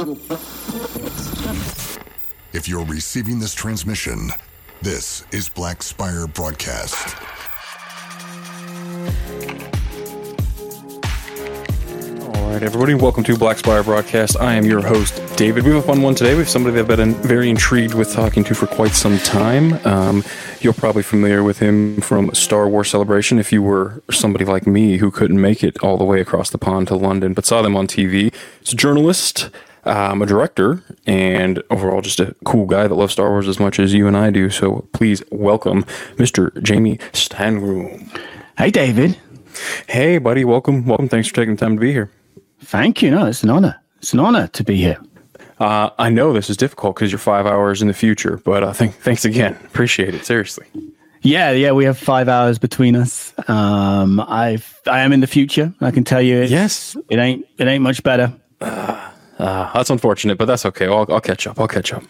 If you're receiving this transmission, this is Black Spire Broadcast. All right, everybody, welcome to Black Spire Broadcast. I am your host, David. We have a fun one today. We have somebody that I've been very intrigued with talking to for quite some time. Um, you're probably familiar with him from Star Wars Celebration if you were somebody like me who couldn't make it all the way across the pond to London but saw them on TV. He's a journalist, um, a director, and overall just a cool guy that loves Star Wars as much as you and I do. So please welcome Mr. Jamie Stangroom. Hey, David. Hey, buddy, welcome. Welcome. Thanks for taking the time to be here. Thank you. No, it's an honor. It's an honor to be here. Uh, I know this is difficult because you're five hours in the future, but uh, th- thanks again. Appreciate it. Seriously. Yeah, yeah, we have five hours between us. Um, I've I am in the future. I can tell you. It's, Yes. it ain't it ain't much better. Uh, that's unfortunate, but that's okay. I'll, I'll catch up. I'll catch up.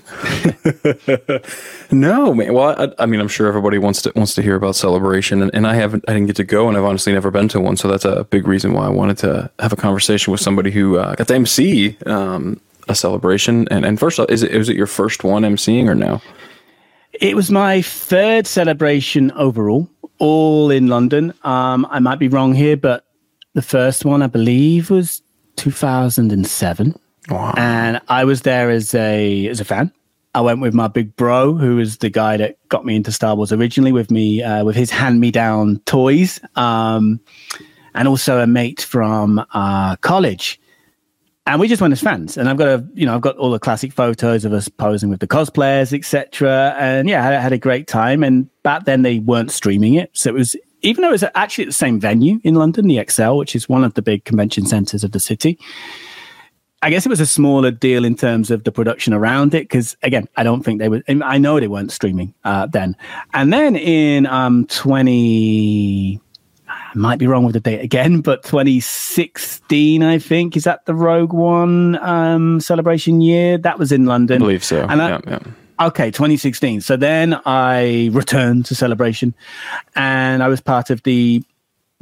no, man. Well, I, I mean, I'm sure everybody wants to wants to hear about celebration, and, and I haven't. I didn't get to go, and I've honestly never been to one. So that's a big reason why I wanted to have a conversation with somebody who uh, got to MC um, a celebration. And and first, is it was it your first one MCing or no? It was my third celebration overall, all in London. Um, I might be wrong here, but the first one I believe was 2007. Wow. and I was there as a as a fan. I went with my big bro, who was the guy that got me into Star Wars originally, with me uh, with his hand me down toys, um, and also a mate from uh, college. And we just went as fans. And I've got a you know I've got all the classic photos of us posing with the cosplayers, etc. And yeah, I had a great time. And back then they weren't streaming it, so it was even though it was actually at the same venue in London, the Excel, which is one of the big convention centres of the city. I guess it was a smaller deal in terms of the production around it because again, I don't think they were. I know they weren't streaming uh, then. And then in um, twenty, I might be wrong with the date again, but twenty sixteen, I think is that the Rogue One um, celebration year that was in London. I believe so. And I- yeah, yeah. Okay, 2016. So then I returned to Celebration and I was part of the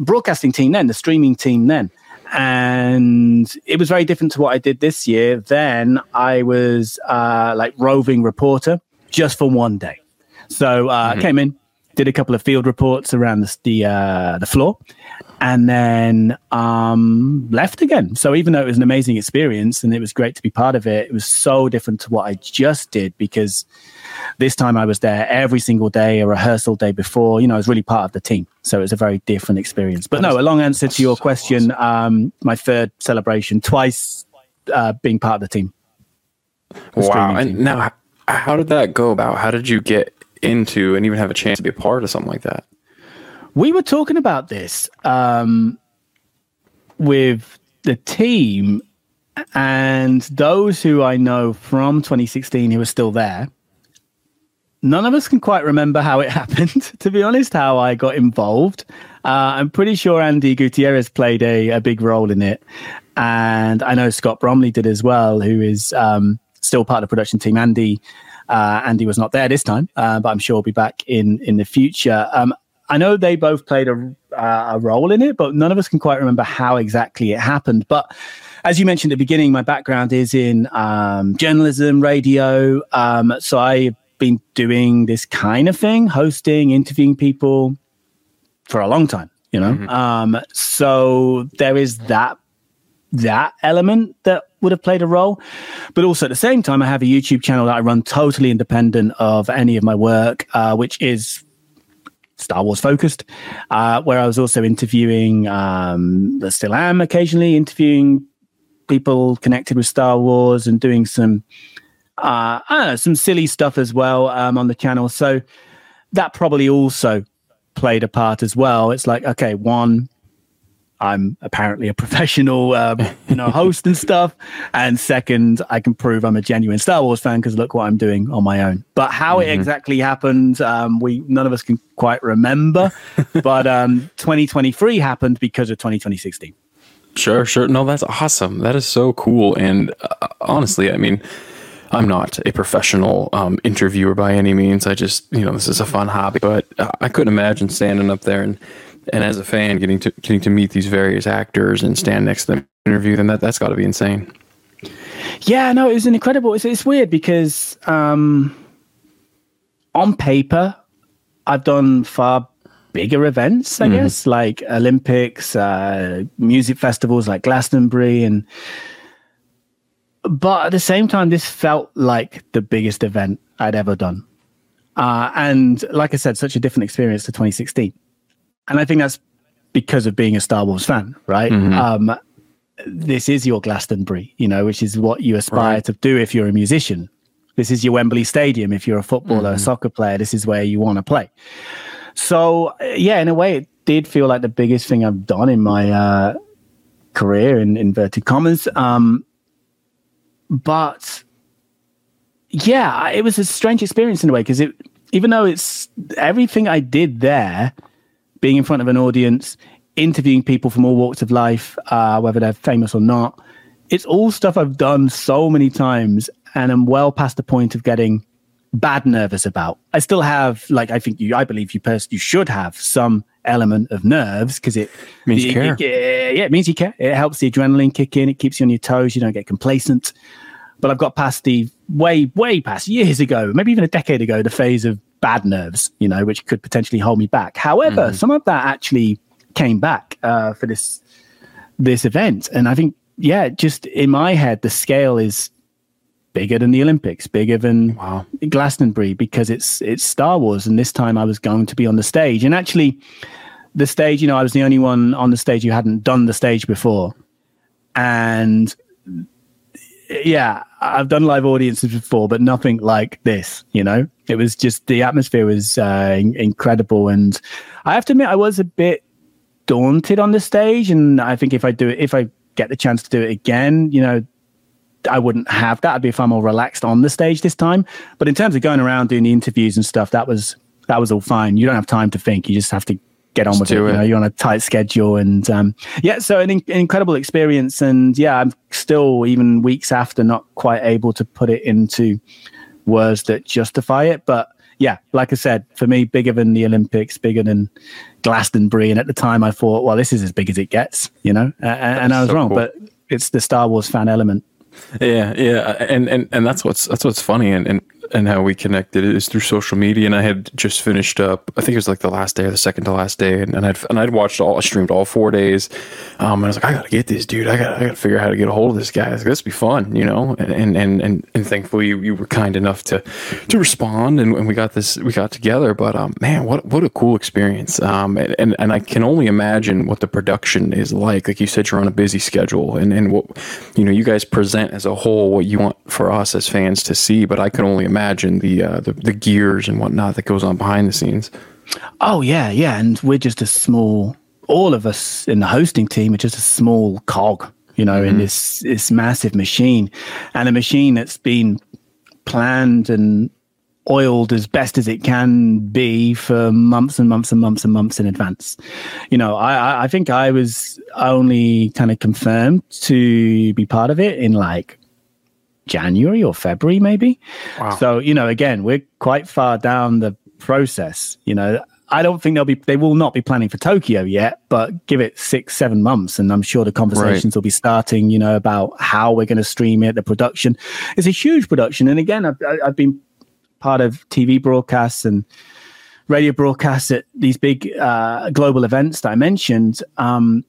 broadcasting team then, the streaming team then. And it was very different to what I did this year. Then I was uh, like roving reporter just for one day. So uh, I came in, did a couple of field reports around the the, uh, the floor, and then um, left again. So even though it was an amazing experience and it was great to be part of it, it was so different to what I just did because this time I was there every single day, a rehearsal day before. You know, I was really part of the team, so it was a very different experience. But no, a long answer to your question. Um, my third celebration, twice uh, being part of the team. Wow. And team. now, how did that go about? How did you get into and even have a chance to be a part of something like that? We were talking about this um, with the team and those who I know from 2016 who are still there. None of us can quite remember how it happened, to be honest, how I got involved. Uh, I'm pretty sure Andi Gutierrez played a, a big role in it. And I know Scott Bromley did as well, who is um, still part of the production team. Andi uh, Andi was not there this time, uh, but I'm sure he'll be back in in the future. Um, I know they both played a, uh, a role in it, but none of us can quite remember how exactly it happened. But as you mentioned at the beginning, my background is in um, journalism, radio. Um, so I've been doing this kind of thing, hosting, interviewing people for a long time. You know, um, so there is that that element that would have played a role. But also at the same time, I have a YouTube channel that I run totally independent of any of my work, uh, which is Star Wars focused, uh, where I was also interviewing, um, still am occasionally interviewing people connected with Star Wars and doing some, uh, know, some silly stuff as well um, on the channel. So that probably also played a part as well. It's like, okay, one, I'm apparently a professional, um, you know, host and stuff. And second, I can prove I'm a genuine Star Wars fan because look what I'm doing on my own. But how it exactly happened, um, we none of us can quite remember. but um, 2023 happened because of 2016. Sure, sure. No, that's awesome. That is so cool. And uh, honestly, I mean, I'm not a professional um, interviewer by any means. I just, you know, this is a fun hobby. But uh, I couldn't imagine standing up there and, and as a fan, getting to getting to meet these various actors and stand next to them, interview them. That that's got to be insane. Yeah, no, it was an incredible. It's, it's weird because um, on paper, I've done far bigger events, I mm-hmm. guess, like Olympics, uh, music festivals like Glastonbury, and but at the same time, this felt like the biggest event I'd ever done. Uh, and like I said, such a different experience to 2016. And I think that's because of being a Star Wars fan, right? Mm-hmm. Um, this is your Glastonbury, you know, which is what you aspire right. to do if you're a musician. This is your Wembley Stadium if you're a footballer, mm-hmm. a soccer player. This is where you want to play. So, yeah, in a way, it did feel like the biggest thing I've done in my uh, career, in inverted commas. Um, but yeah, it was a strange experience in a way because it, even though it's everything I did there, being in front of an audience, interviewing people from all walks of life, uh, whether they're famous or not, it's all stuff I've done so many times, and I'm well past the point of getting bad nervous about. I still have, like, I think you, I believe you, pers- you should have some element of nerves because it means you care. It, yeah, it means you care. It helps the adrenaline kick in. It keeps you on your toes. You don't get complacent. But I've got past the way, way past years ago, maybe even a decade ago, the phase of bad nerves, you know, which could potentially hold me back. However, mm. some of that actually came back uh, for this this event, and I think, yeah, just in my head, the scale is bigger than the Olympics, bigger than wow. Glastonbury because it's it's Star Wars, and this time I was going to be on the stage, and actually, the stage, you know, I was the only one on the stage who hadn't done the stage before, and yeah, I've done live audiences before, but nothing like this. You know, it was just the atmosphere was uh, in- incredible, and I have to admit, I was a bit daunted on the stage, and I think if I do it, if I get the chance to do it again, you know, I wouldn't have that. I'd be far more relaxed on the stage this time. But in terms of going around doing the interviews and stuff, that was that was all fine. You don't have time to think. You just have to get on with it. it. You know, you're on a tight schedule, and um, yeah, so an, in- incredible experience. And yeah, I'm still even weeks after not quite able to put it into words that justify it, but yeah, like I said, for me, bigger than the Olympics, bigger than Glastonbury. And at the time, I thought, well, this is as big as it gets, you know. Uh, and I was so wrong, cool. but it's the Star Wars fan element. Yeah, yeah, and and and that's what's that's what's funny, and and and how we connected is through social media. And I had just finished up, I think it was like the last day or the second to last day, and, and I'd and I'd watched all, I streamed all four days. Um, and I was like, I gotta get this dude. I gotta, I gotta figure out how to get a hold of this guy. Like, this be fun, you know. And and and and thankfully you, you were kind enough to to respond, and, and we got this we got together. But um, man, what what a cool experience. Um, and, and and I can only imagine what the production is like. Like you said, you're on a busy schedule, and and what you know you guys present as a whole what you want for us as fans to see. But I can only imagine imagine the, uh, the the gears and whatnot that goes on behind the scenes. Oh yeah, yeah, and we're just a small. All of us in the hosting team are just a small cog, you know, mm-hmm. in this this massive machine, and a machine that's been planned and oiled as best as it can be for months and months and months and months in advance. You know, I I think I was only kind of confirmed to be part of it in like January or February, maybe. Wow. So, you know, again, we're quite far down the process. You know, I don't think they'll be, they will not be planning for Tokyo yet, but give it six, seven months. And I'm sure the conversations right. will be starting, you know, about how we're going to stream it, the production. It's a huge production. And again, I've, I've been part of TV broadcasts and radio broadcasts at these big uh, global events that I mentioned. Um,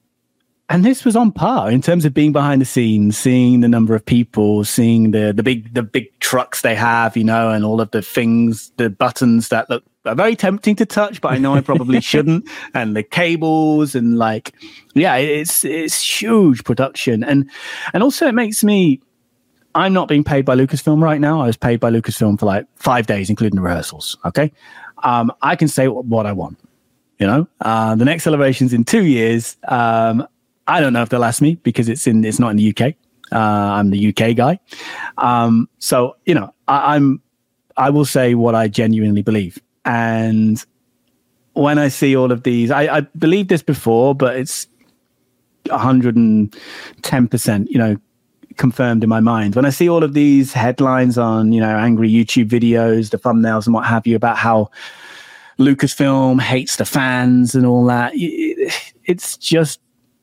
and this was on par in terms of being behind the scenes, seeing the number of people, seeing the the big the big trucks they have, you know, and all of the things, the buttons that look are very tempting to touch, but I know I probably shouldn't, and the cables and like, yeah, it's it's huge production, and and also it makes me. I'm not being paid by Lucasfilm right now. I was paid by Lucasfilm for like five days, including the rehearsals. Okay, um, I can say what, what I want. You know, uh, the next celebration's in two years. Um, I don't know if they'll ask me because it's in it's not in the UK. Uh, I'm the UK guy, um, so you know I, I'm I will say what I genuinely believe, and when I see all of these, I, I believe this before, but it's 110 percent, you know, confirmed in my mind. When I see all of these headlines on you know angry YouTube videos, the thumbnails and what have you about how Lucasfilm hates the fans and all that, it's just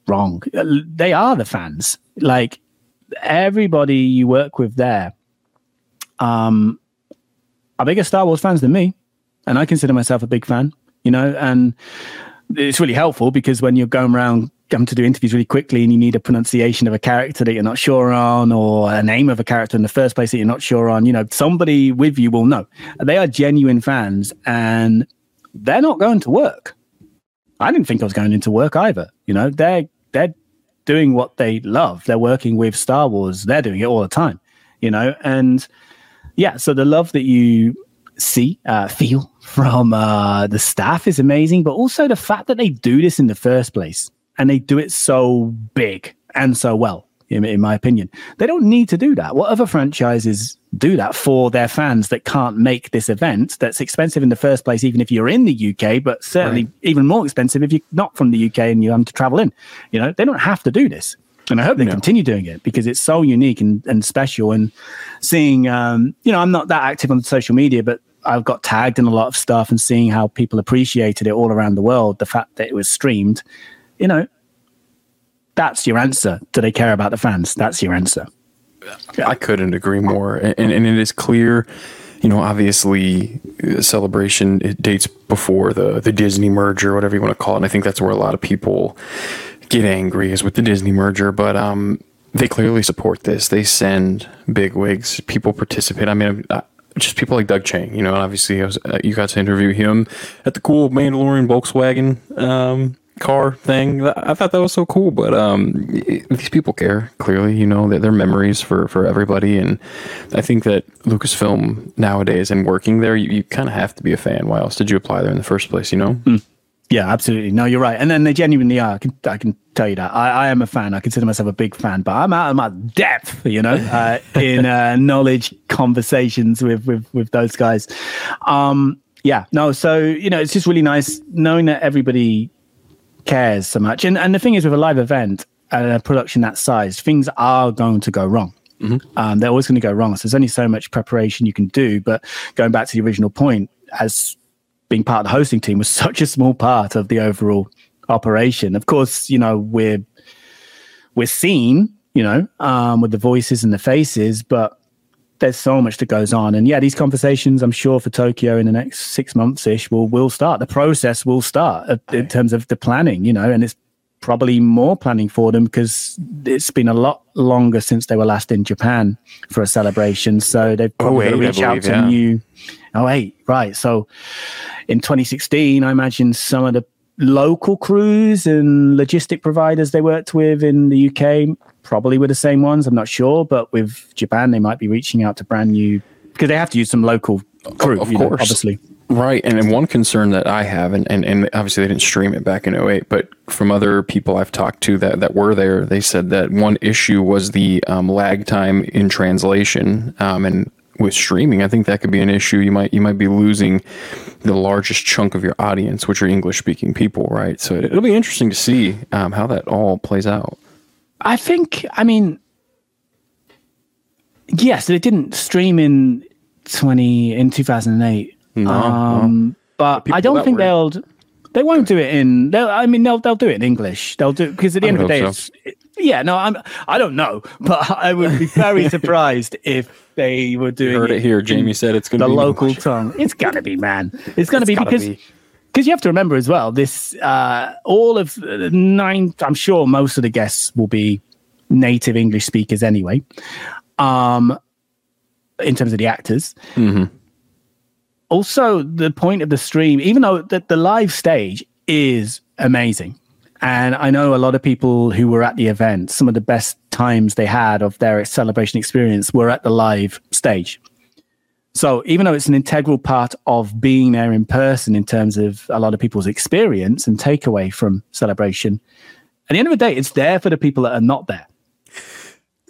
wrong. They are the fans. Like everybody you work with there um, are bigger Star Wars fans than me, and I consider myself a big fan. You know, and it's really helpful because when you're going around come to do interviews really quickly and you need a pronunciation of a character that you're not sure on or a name of a character in the first place that you're not sure on, you know, somebody with you will know. They are genuine fans and they're not going to work. I didn't think I was going into work either. You know, they're they're doing what they love. They're working with Star Wars. They're doing it all the time. You know, and yeah, so the love that you see, uh, feel from uh, the staff is amazing, but also the fact that they do this in the first place and they do it so big and so well, in, in my opinion. They don't need to do that. What other franchises do that for their fans that can't make this event that's expensive in the first place, even if you're in the UK, but certainly right. even more expensive if you're not from the UK and you have to travel in? You know, they don't have to do this and I hope they no. continue doing it because it's so unique and, and special. And seeing, um, you know, I'm not that active on social media, but I've got tagged in a lot of stuff and seeing how people appreciated it all around the world. The fact that it was streamed, you know, that's your answer. Do they care about the fans? That's your answer. I couldn't agree more. And, and it is clear, you know, obviously, uh, celebration it dates before the the Disney merger, whatever you want to call it. And I think that's where a lot of people get angry is with the Disney merger, but um, they clearly support this. They send big wigs, people participate. I mean, uh, just people like Doug Chang, you know, obviously was, uh, you got to interview him at the cool Mandalorian Volkswagen um, car thing. I thought that was so cool, but um, these people care clearly, you know, that they're memories for, for everybody. And I think that Lucasfilm nowadays and working there, you, you kind of have to be a fan. Why else did you apply there in the first place, you know? Mm. Yeah, absolutely. No, you're right. And then they genuinely are. I can, I can tell you that. I, I am a fan. I consider myself a big fan, but I'm out of my depth, you know, uh, in uh, knowledge conversations with, with, with those guys. Um, yeah, no, so, you know, it's just really nice knowing that everybody cares so much. And, and the thing is, with a live event and a production that size, things are going to go wrong. Mm-hmm. Um, they're always going to go wrong. So there's only so much preparation you can do. But going back to the original point, as being part of the hosting team was such a small part of the overall operation. Of course, you know, we're we're seen, you know, um, with the voices and the faces, but there's so much that goes on. And yeah, these conversations, I'm sure for Tokyo in the next six months ish will will start. The process will start uh, in terms of the planning, you know, and it's probably more planning for them because it's been a lot longer since they were last in Japan for a celebration. So they've oh, probably oh, got to reach out to yeah. new. Oh, eight, right. So in 2016, I imagine some of the local crews and logistic providers they worked with in the UK probably were the same ones. I'm not sure, but with Japan, they might be reaching out to brand new because they have to use some local crew, of, course, know, obviously. Right. And one concern that I have, and, and, and obviously they didn't stream it back in 08, but from other people I've talked to that, that were there, they said that one issue was the um, lag time in translation. Um, and with streaming, I think that could be an issue. You might you might be losing the largest chunk of your audience, which are English speaking people, right? So it, will be interesting to see um, how that all plays out. I think, I mean, yes, it didn't stream in twenty in two thousand and eight. No, um, no. but I don't think they'll. They won't do it in. I mean, they'll they'll do it in English. They'll do because at the I end of the day, so. Yeah. No, I'm. I don't know, but I would be very surprised if they were doing. You heard it, here. Jamie said it's going to be the local tongue. It's gonna be, man. It's gonna it's be because. Because you have to remember as well, this uh, all of nine. I'm sure most of the guests will be native English speakers anyway. Um, in terms of the actors, mm-hmm. also the point of the stream, even though the, the live stage is amazing, and I know a lot of people who were at the event, some of the best times they had of their celebration experience were at the live stage. So even though it's an integral part of being there in person in terms of a lot of people's experience and takeaway from celebration, at the end of the day, it's there for the people that are not there.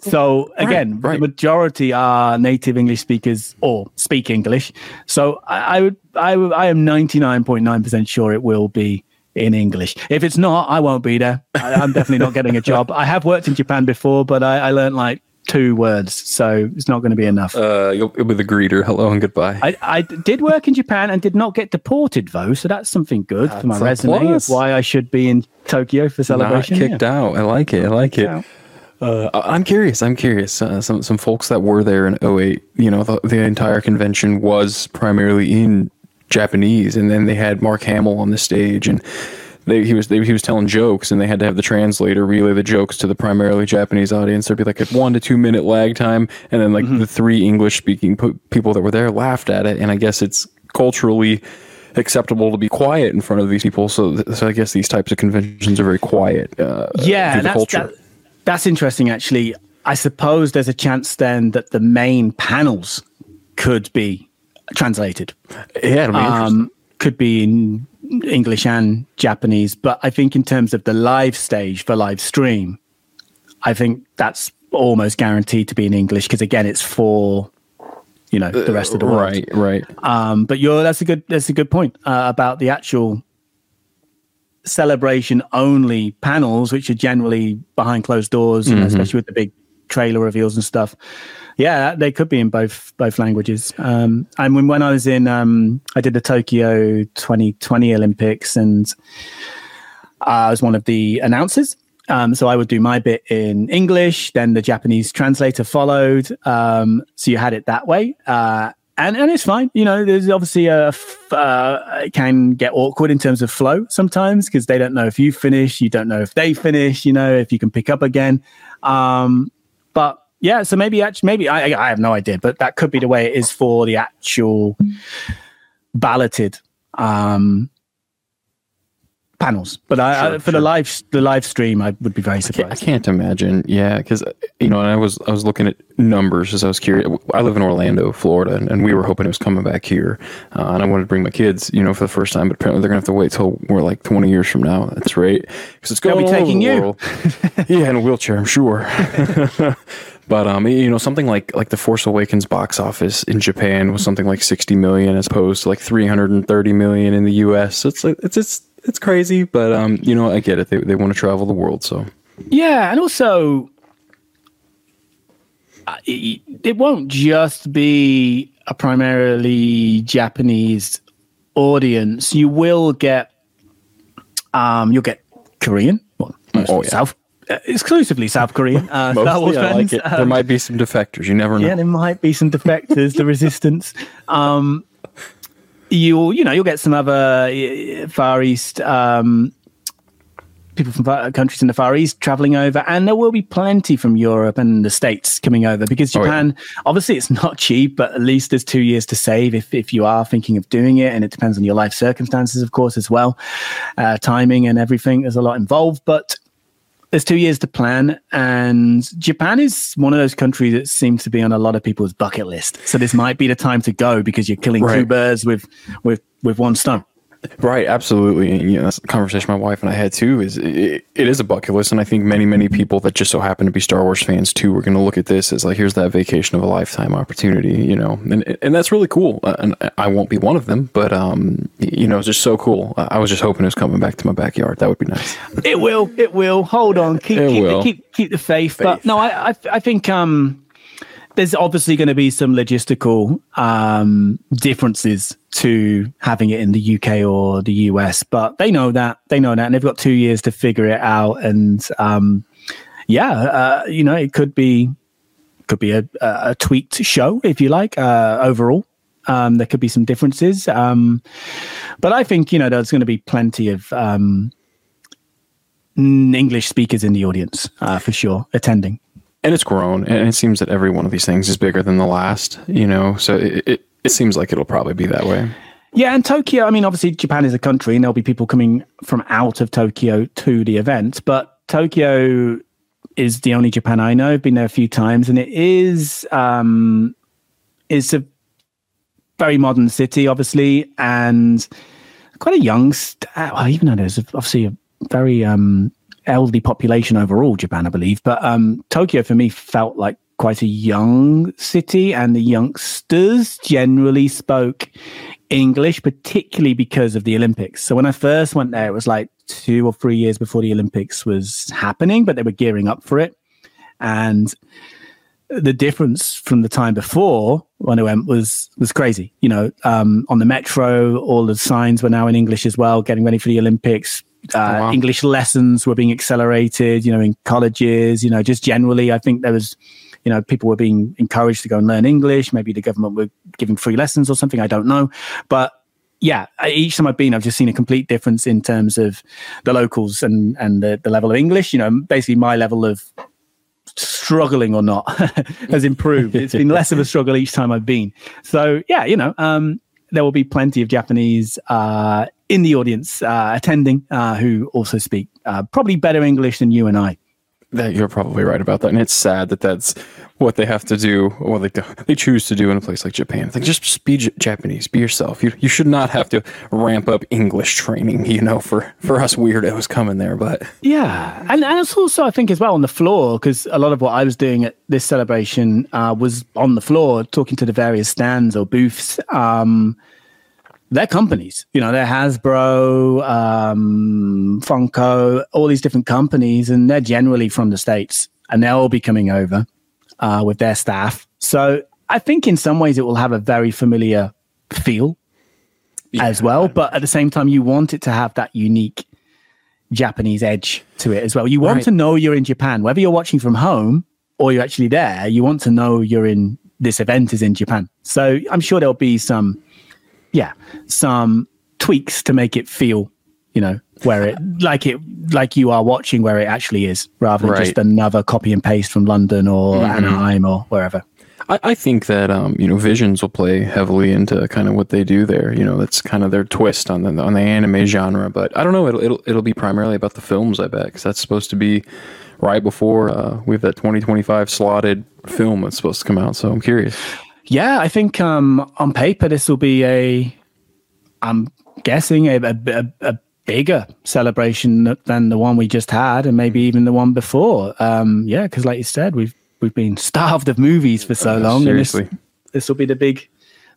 So again, right, right. the majority are native English speakers or speak English. So I, I would, I, I am ninety nine point nine percent sure it will be in English. If it's not, I won't be there. I, am definitely not getting a job. I have worked in Japan before, but I, I learned like two words, so it's not going to be enough. Uh, you'll, you'll be the greeter. Hello and goodbye. I, I did work in Japan and did not get deported though, so that's something good that's for my resume of why I should be in Tokyo for celebration. Not kicked yeah. out. I like it. I like it. Uh, I'm curious. I'm curious. Uh, some some folks that were there in 08, you know, the, the entire convention was primarily in Japanese, and then they had Mark Hamill on the stage, and they, he was they, he was telling jokes, and they had to have the translator relay the jokes to the primarily Japanese audience. There'd be like a one to two minute lag time, and then like mm-hmm. the three English speaking people that were there laughed at it, and I guess it's culturally acceptable to be quiet in front of these people. So, so I guess these types of conventions are very quiet. Uh, yeah, that's, that, that's interesting. Actually, I suppose there's a chance then that the main panels could be translated. Yeah, um, could be in English and Japanese. But I think in terms of the live stage for live stream, I think that's almost guaranteed to be in English because again, it's for you know the rest of the world. Right, right. Um, but you're that's a good that's a good point uh, about the actual celebration only panels, which are generally behind closed doors, mm-hmm. especially with the big trailer reveals and stuff. Yeah, they could be in both both languages. Um, and when when I was in, um, I did the Tokyo 2020 Olympics, and I was one of the announcers. Um, so I would do my bit in English, then the Japanese translator followed. Um, so you had it that way. Uh, and, and it's fine. You know, there's obviously a, uh, it can get awkward in terms of flow sometimes because they don't know if you finish, you don't know if they finish, you know, if you can pick up again. Um, but yeah, so maybe actually, maybe I, I have no idea, but that could be the way it is for the actual balloted um, panels. But I, sure, I, for sure. the live the live stream, I would be very surprised. I can't, I can't imagine. Yeah, because you know, and I was I was looking at numbers as I was curious. I live in Orlando, Florida, and, and we were hoping it was coming back here, uh, and I wanted to bring my kids, you know, for the first time. But apparently, they're gonna have to wait till we're like twenty years from now. That's right, because it's going to be taking you. yeah, in a wheelchair, I'm sure. But um, you know, something like like the Force Awakens box office in Japan was something like 60 million, as opposed to like 330 million in the U.S. So it's it's it's it's crazy, but um, you know, I get it. They they want to travel the world, so yeah, and also uh, it, it won't just be a primarily Japanese audience. You will get um, you'll get Korean, well, oh, yeah. South exclusively South Korean uh, Star Wars fans. Like um, there might be some defectors. You never know. Yeah, there might be some defectors. the resistance. Um, you'll you know you'll get some other uh, Far East um, people from countries in the Far East traveling over, and there will be plenty from Europe and the States coming over because Japan, oh, yeah. obviously, it's not cheap, but at least there's two years to save if, if you are thinking of doing it. And it depends on your life circumstances, of course, as well, uh, timing and everything. There's a lot involved, but there's two years to plan, and Japan is one of those countries that seems to be on a lot of people's bucket list. So this might be the time to go because you're killing right. two birds with with with one stone. Right, absolutely. And, you know, that's the conversation my wife and I had too. Is it, it is a bucket list, and I think many, many people that just so happen to be Star Wars fans too are going to look at this as like, here's that vacation of a lifetime opportunity, you know, and and that's really cool. Uh, and I won't be one of them, but um, you know, it's just so cool. I was just hoping it was coming back to my backyard. That would be nice. It will. It will. Hold on. Keep keep, will. keep keep the faith. faith. But no, I I, I think um there's obviously going to be some logistical um, differences to having it in the UK or the US, but they know that they know that, and they've got two years to figure it out. And um, yeah, uh, you know, it could be could be a, a tweaked show if you like. Uh, overall, um, there could be some differences, um, but I think you know there's going to be plenty of um, English speakers in the audience uh, for sure attending and it's grown and it seems that every one of these things is bigger than the last you know? So it, it, it, seems like it'll probably be that way. Yeah and tokyo i mean obviously japan is a country and there'll be people coming from out of tokyo to the event but tokyo is the only japan i know. I've been there a few times and it is um it's a very modern city obviously and quite a young st- well even though there's obviously a very um elderly population overall, Japan, I believe. But um, Tokyo for me felt like quite a young city, and the youngsters generally spoke English, particularly because of the Olympics. So when I first went there, it was like two or three years before the Olympics was happening, but they were gearing up for it. And the difference from the time before when I went was was crazy. You know, um, on the metro, all the signs were now in English as well, getting ready for the Olympics Uh, Oh, wow. English lessons were being accelerated, you know, in colleges, you know, just generally, I think there was, you know, people were being encouraged to go and learn English. Maybe the government were giving free lessons or something. I don't know. But yeah, each time I've been, I've just seen a complete difference in terms of the locals and, and the, the level of English. You know, basically my level of struggling or not has improved. It's been less of a struggle each time I've been. So yeah, you know, um, there will be plenty of Japanese uh, in the audience uh, attending uh, who also speak uh, probably better English than you and I. That you're probably right about that, and it's sad that that's what they have to do, or they they choose to do in a place like Japan. It's like just, just be J- Japanese, be yourself. You you should not have to ramp up English training, you know, for for us weirdos coming there. But Yeah, and and it's also I think as well on the floor because a lot of what I was doing at this celebration uh, was on the floor, talking to the various stands or booths. Um, they're companies, you know, they're Hasbro, um, Funko, all these different companies, and they're generally from the states, and they'll be coming over uh, with their staff. So I think in some ways it will have a very familiar feel as well, but at the same time, you want it to have that unique Japanese edge to it as well. You want Right. to know you're in Japan, whether you're watching from home or you're actually there. You want to know you're in this event is in Japan. So I'm sure there'll be some, yeah, some tweaks to make it feel, you know, where it like it like you are watching where it actually is, rather than just another copy and paste from London or Anaheim or wherever. I, I think that um, you know Visions will play heavily into kind of what they do there. You know, that's kind of their twist on the on the anime genre. But I don't know. It'll it'll, it'll be primarily about the films. I bet because that's supposed to be right before uh, we have that 2025 slotted film that's supposed to come out. So I'm curious. Yeah, I think um, on paper this will be a, I'm guessing a, a, a, bigger celebration than the one we just had, and maybe even the one before. Um, yeah, because like you said, we've we've been starved of movies for so long, seriously. this this will be the big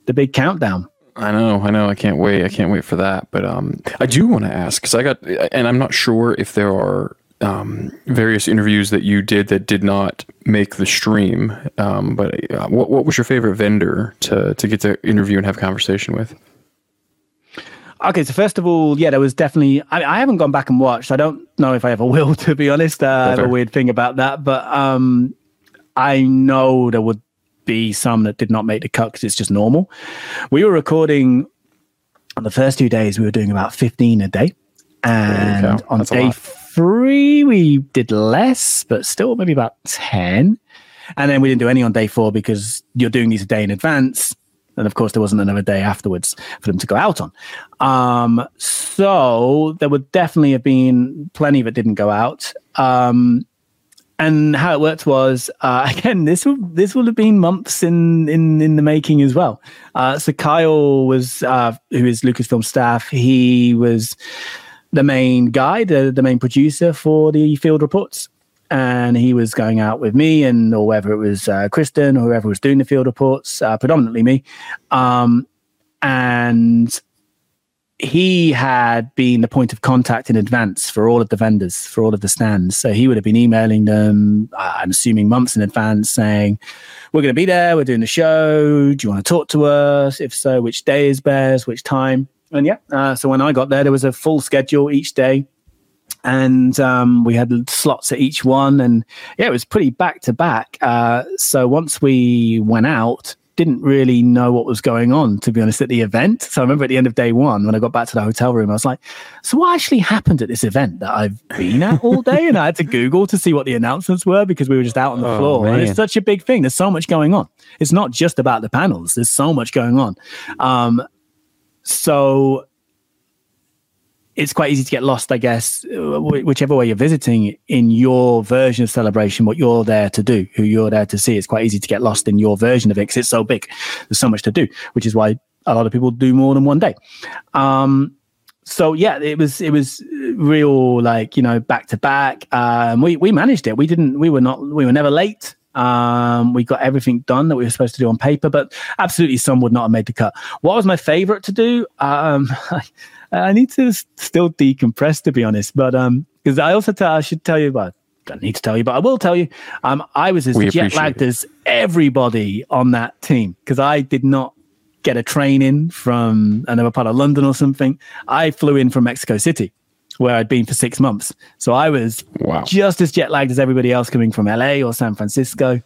the big countdown. I know, I know. I can't wait. I can't wait for that. But um, I do want to ask because I got, and I'm not sure if there are um, various interviews that you did that did not make the stream. Um, but uh, what what was your favorite vendor to to get to interview and have a conversation with? Okay, so first of all, yeah, there was definitely. I, I haven't gone back and watched. I don't know if I ever will, to be honest. Uh, I have a weird thing about that, but um, I know there would be some that did not make the cut because it's just normal. We were recording on the first two days. We were doing about fifteen a day, and on that's day. Three we did less, but still maybe about ten. And then we didn't do any on day four because you're doing these a day in advance. And of course, there wasn't another day afterwards for them to go out on. Um, so there would definitely have been plenty that didn't go out. Um, and how it worked was uh, again this will this will have been months in in in the making as well. Uh, so Kyle was uh, who is Lucasfilm staff. He was the main guy, the, the main producer for the field reports. And he was going out with me, and or whether it was uh, Kristen or whoever was doing the field reports, uh, predominantly me. Um, and he had been the point of contact in advance for all of the vendors, for all of the stands. So he would have been emailing them, uh, I'm assuming months in advance, saying, We're going to be there, we're doing the show. Do you want to talk to us? If so, which day is best, which time? And yeah, uh, so when I got there, there was a full schedule each day. And um, we had slots at each one. And yeah, it was pretty back to back. Uh, So once we went out, didn't really know what was going on, to be honest, at the event. So I remember at the end of day one, when I got back to the hotel room, I was like, so what actually happened at this event that I've been at all day? and I had to Google to see what the announcements were because we were just out on the Oh, floor. And it's such a big thing. There's so much going on. It's not just about the panels, there's so much going on. Um, so it's quite easy to get lost, I guess, uh, whichever way you're visiting in your version of celebration, what you're there to do, who you're there to see. It's quite easy to get lost in your version of it because it's so big. There's so much to do, which is why a lot of people do more than one day. Um, so yeah, it was it was real like you know back to back. Um, we we managed it. We didn't. We were not. We were never late. Um, we got everything done that we were supposed to do on paper, but absolutely some would not have made the cut. What was my favorite to do? Um, I need to still decompress to be honest, but um, because I also tell I should tell you about. Don't need to tell you, but I will tell you. Um, I was as We jet lagged it. as everybody on that team because I did not get a train in from another part of London or something. I flew in from Mexico City. Where I'd been for six months. So I was Wow. just as jet lagged as everybody else coming from LA or San Francisco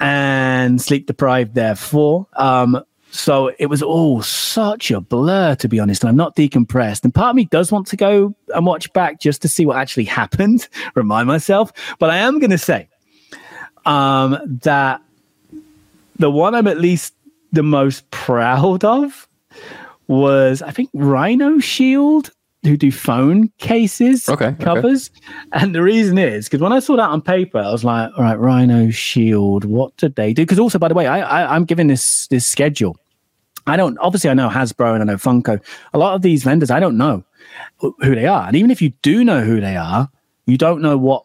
and sleep deprived therefore. Um, so it was all such a blur, to be honest. And I'm not decompressed. And part of me does want to go and watch back just to see what actually happened, remind myself. But I am going to say um, that the one I'm at least the most proud of was, I think, Rhino Shield, who do phone cases Okay, okay. covers. And the reason is because when I saw that on paper, I was like, all right, Rhino Shield, what did they do? Because also, by the way, I, I, I'm given this this schedule. I don't obviously I know Hasbro and I know Funko. A lot of these vendors I don't know who they are, and even if you do know who they are, you don't know what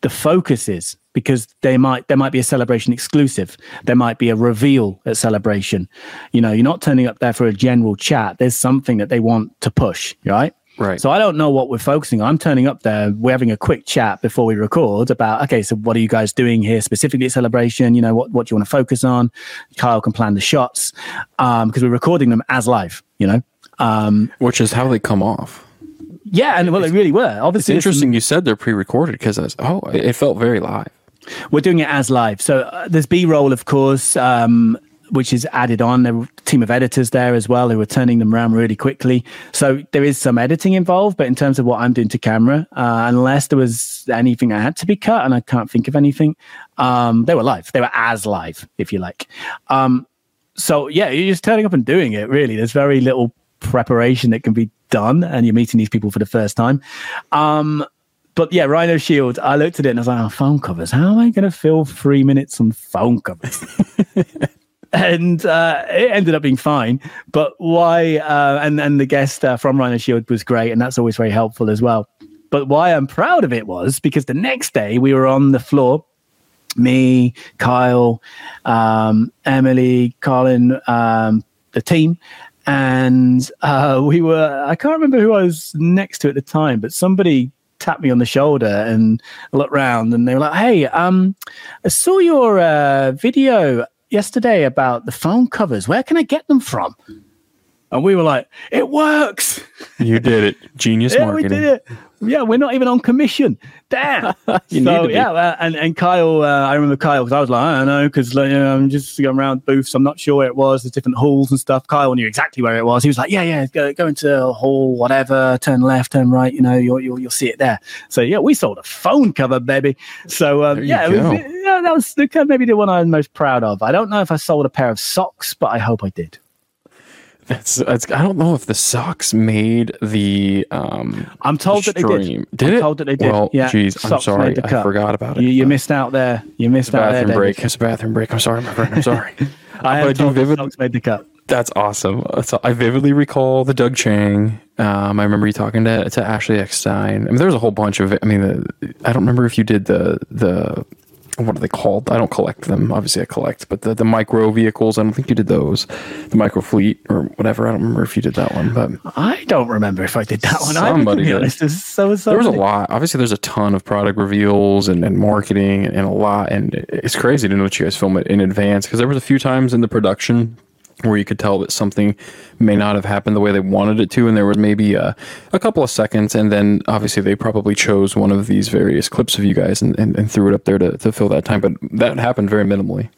the focus is because they might there might be a celebration exclusive. There might be a reveal at celebration. You know you're not turning up there for a general chat. There's something that they want to push right? Right. so i don't know what we're focusing on. I'm turning up there. We're having a quick chat before we record about okay so what are you guys doing here specifically at celebration? You know what, what do you want to focus on? Kyle can plan the shots um because we're recording them as live you know? Um Which is how they come off. Yeah and well they really were obviously is- interesting you said they're pre-recorded because oh, it felt very live. We're doing it as live. So uh, there's B roll, of course, um, which is added on. There were a team of editors there as well who were turning them around really quickly. So there is some editing involved, but in terms of what I'm doing to camera, uh, unless there was anything that had to be cut, and I can't think of anything, um, they were live. They were as live, if you like. Um, so yeah, you're just turning up and doing it. Really, there's very little preparation that can be done, and you're meeting these people for the first time. Um, but yeah, Rhino Shield. I looked at it and I was like, oh, phone covers. How am I going to fill three minutes on phone covers? and uh, it ended up being fine. But why? Uh, and and the guest uh, from Rhino Shield was great, and that's always very helpful as well. But why I'm proud of it was because the next day we were on the floor me, Kyle, um, Emily, Colin, um, the team. And uh, we were, I can't remember who I was next to at the time, but somebody tapped me on the shoulder and looked round and they were like, Hey, um, I saw your uh, video yesterday about the phone covers. Where can I get them from? And we were like, It works. You did it. Genius Yeah, marketing. we did it. Yeah, we're not even on commission. Damn. You so need to yeah, uh, and and Kyle, uh, I remember Kyle because I was like, I don't know, because like, you know, I'm just going around booths. I'm not sure where it was. There's different halls and stuff. Kyle knew exactly where it was. He was like, Yeah, yeah, go, go into a hall, whatever. Turn left, turn right. You know, you'll you'll, you'll see it there. So yeah, we sold a phone cover, baby. So um, yeah, was, yeah, that was the, maybe the one I'm most proud of. I don't know if I sold a pair of socks, but I hope I did. I don't know if the socks made the. Um, I'm told that they did. Did I'm it? told that they did. Well, yeah, geez, I'm Socks sorry. I cut. forgot about it. You, you Uh, missed out there. You missed out there. bathroom David. break. It's a bathroom break. I'm sorry, my friend. I'm sorry. I But do vivid- Socks made the cut. That's awesome. So I vividly recall the Doug Chang. Um, I remember you talking to, to Ashley Eckstein. I mean, there's a whole bunch of. I mean, the, I don't remember if you did the the what are they called? I don't collect them. Obviously, I collect, but the the micro vehicles. I don't think you did those. The micro fleet or whatever. I don't remember if you did that one, but I don't remember if I did that one. Somebody did. honest. There's so, so there was a lot. Obviously, there's a ton of product reveals and, and marketing and, and a lot. And it's crazy to know that you guys film it in advance because there was a few times in the production where you could tell that something may not have happened the way they wanted it to, and there was maybe a, a couple of seconds, and then obviously they probably chose one of these various clips of you guys and, and, and threw it up there to, to fill that time. But that happened very minimally.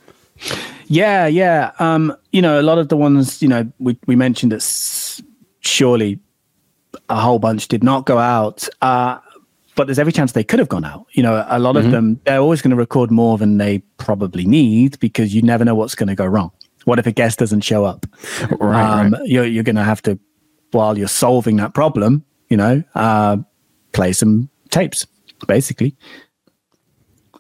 Yeah, yeah. Um, you know, a lot of the ones, you know, we, we mentioned that s- surely a whole bunch did not go out. Uh, but there's every chance they could have gone out. You know, a lot of them, they're always going to record more than they probably need because you never know what's going to go wrong. What if a guest doesn't show up? Right, um, right. You're, you're going to have to, while you're solving that problem, you know, uh, play some tapes, basically.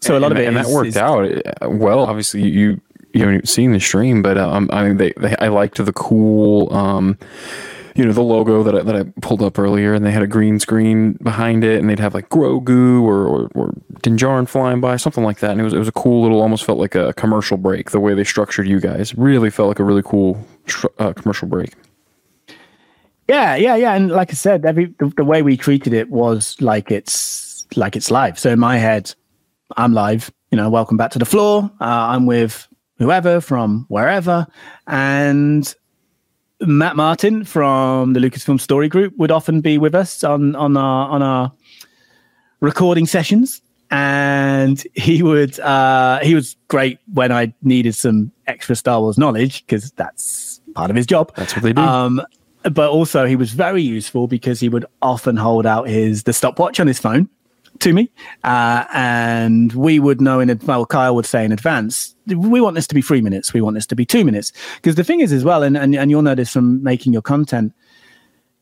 So a lot of it and is- that worked is- out uh, well. Obviously, you you haven't seen the stream, but um, I mean, they, they I liked the cool um, you know, the logo that I, that I pulled up earlier, and they had a green screen behind it, and they'd have like Grogu or or, or Din Djarin flying by, something like that, and it was it was a cool little, almost felt like a commercial break. The way they structured you guys really felt like a really cool uh, commercial break. Yeah, yeah, yeah. And like I said, every the, the way we treated it was like it's like it's live. So in my head, I'm live. You know, welcome back to the floor. Uh, I'm with whoever from wherever, and Matt Martin from the Lucasfilm Story Group would often be with us on on our on our recording sessions, and he would uh, he was great when I needed some extra Star Wars knowledge because that's part of his job. That's what they do. Um, but also he was very useful because he would often hold out his the stopwatch on his phone to me, uh, and we would know in advance. Well, Kyle would say in advance, we want this to be three minutes, we want this to be two minutes, because the thing is as well, and, and and you'll notice from making your content,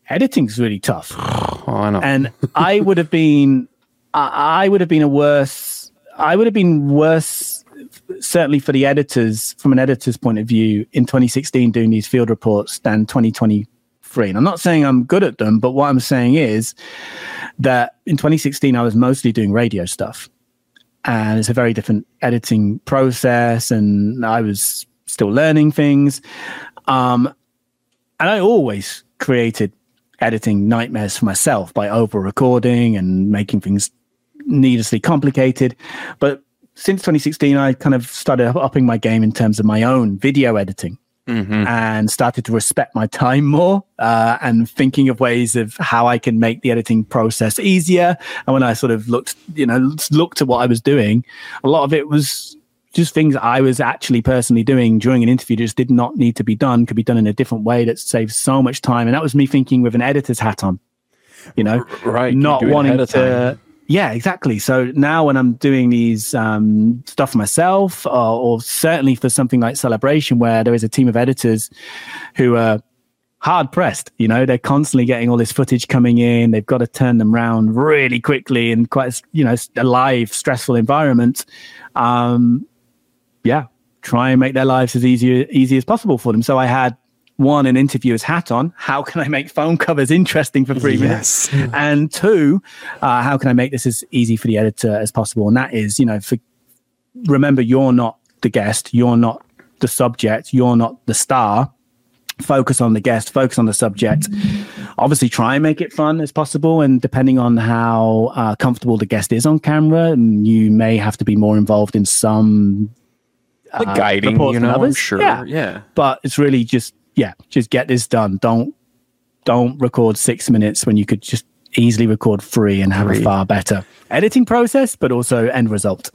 editing's really tough, oh, I know. and I would have been, I, I would have been a worse, I would have been worse. Certainly for the editors, from an editor's point of view, in 2016 doing these field reports than 2023. And I'm not saying I'm good at them, but what I'm saying is that in 2016 I was mostly doing radio stuff, and it's a very different editing process, and I was still learning things. Um, and I always created editing nightmares for myself by over recording and making things needlessly complicated. But since 2016, I kind of started upping my game in terms of my own video editing and started to respect my time more uh, and thinking of ways of how I can make the editing process easier. And when I sort of looked, you know, looked at what I was doing, a lot of it was just things I was actually personally doing during an interview just did not need to be done, could be done in a different way that saves so much time. And that was me thinking with an editor's hat on, you know, right, not wanting to. Yeah, exactly. So now when I'm doing these um, stuff myself, or, or certainly for something like Celebration, where there is a team of editors who are hard pressed, you know, they're constantly getting all this footage coming in. They've got to turn them around really quickly in quite, you know, a live, stressful environment. Um, yeah, try and make their lives as easy easy as possible for them. So I had one an interviewer's hat on. How can I make phone covers interesting for three minutes? And two, uh, how can I make this as easy for the editor as possible? And that is, you know, for remember you're not the guest, you're not the subject, you're not the star. Focus on the guest, focus on the subject. Obviously, try and make it fun as possible. And depending on how uh, comfortable the guest is on camera, you may have to be more involved in some like uh, guiding, reports you than know, I'm others. sure. Yeah. yeah. but it's really just yeah just get this done don't don't record six minutes when you could just easily record three and have a far better editing process but also end result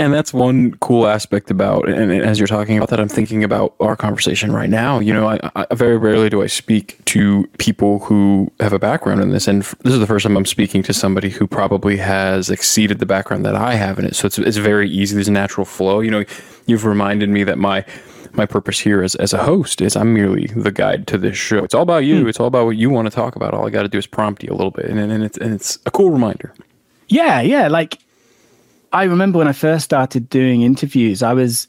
And that's one cool aspect about, and as you're talking about that, I'm thinking about our conversation right now. You know, I, I very rarely do I speak to people who have a background in this, and f- this is the first time I'm speaking to somebody who probably has exceeded the background that I have in it. So it's it's very easy. There's a natural flow. You know, you've reminded me that my my purpose here as, as a host is I'm merely the guide to this show. It's all about you. It's all about what you want to talk about. All I got to do is prompt you a little bit, and, and it's and it's a cool reminder. yeah yeah like i remember when i first started doing interviews i was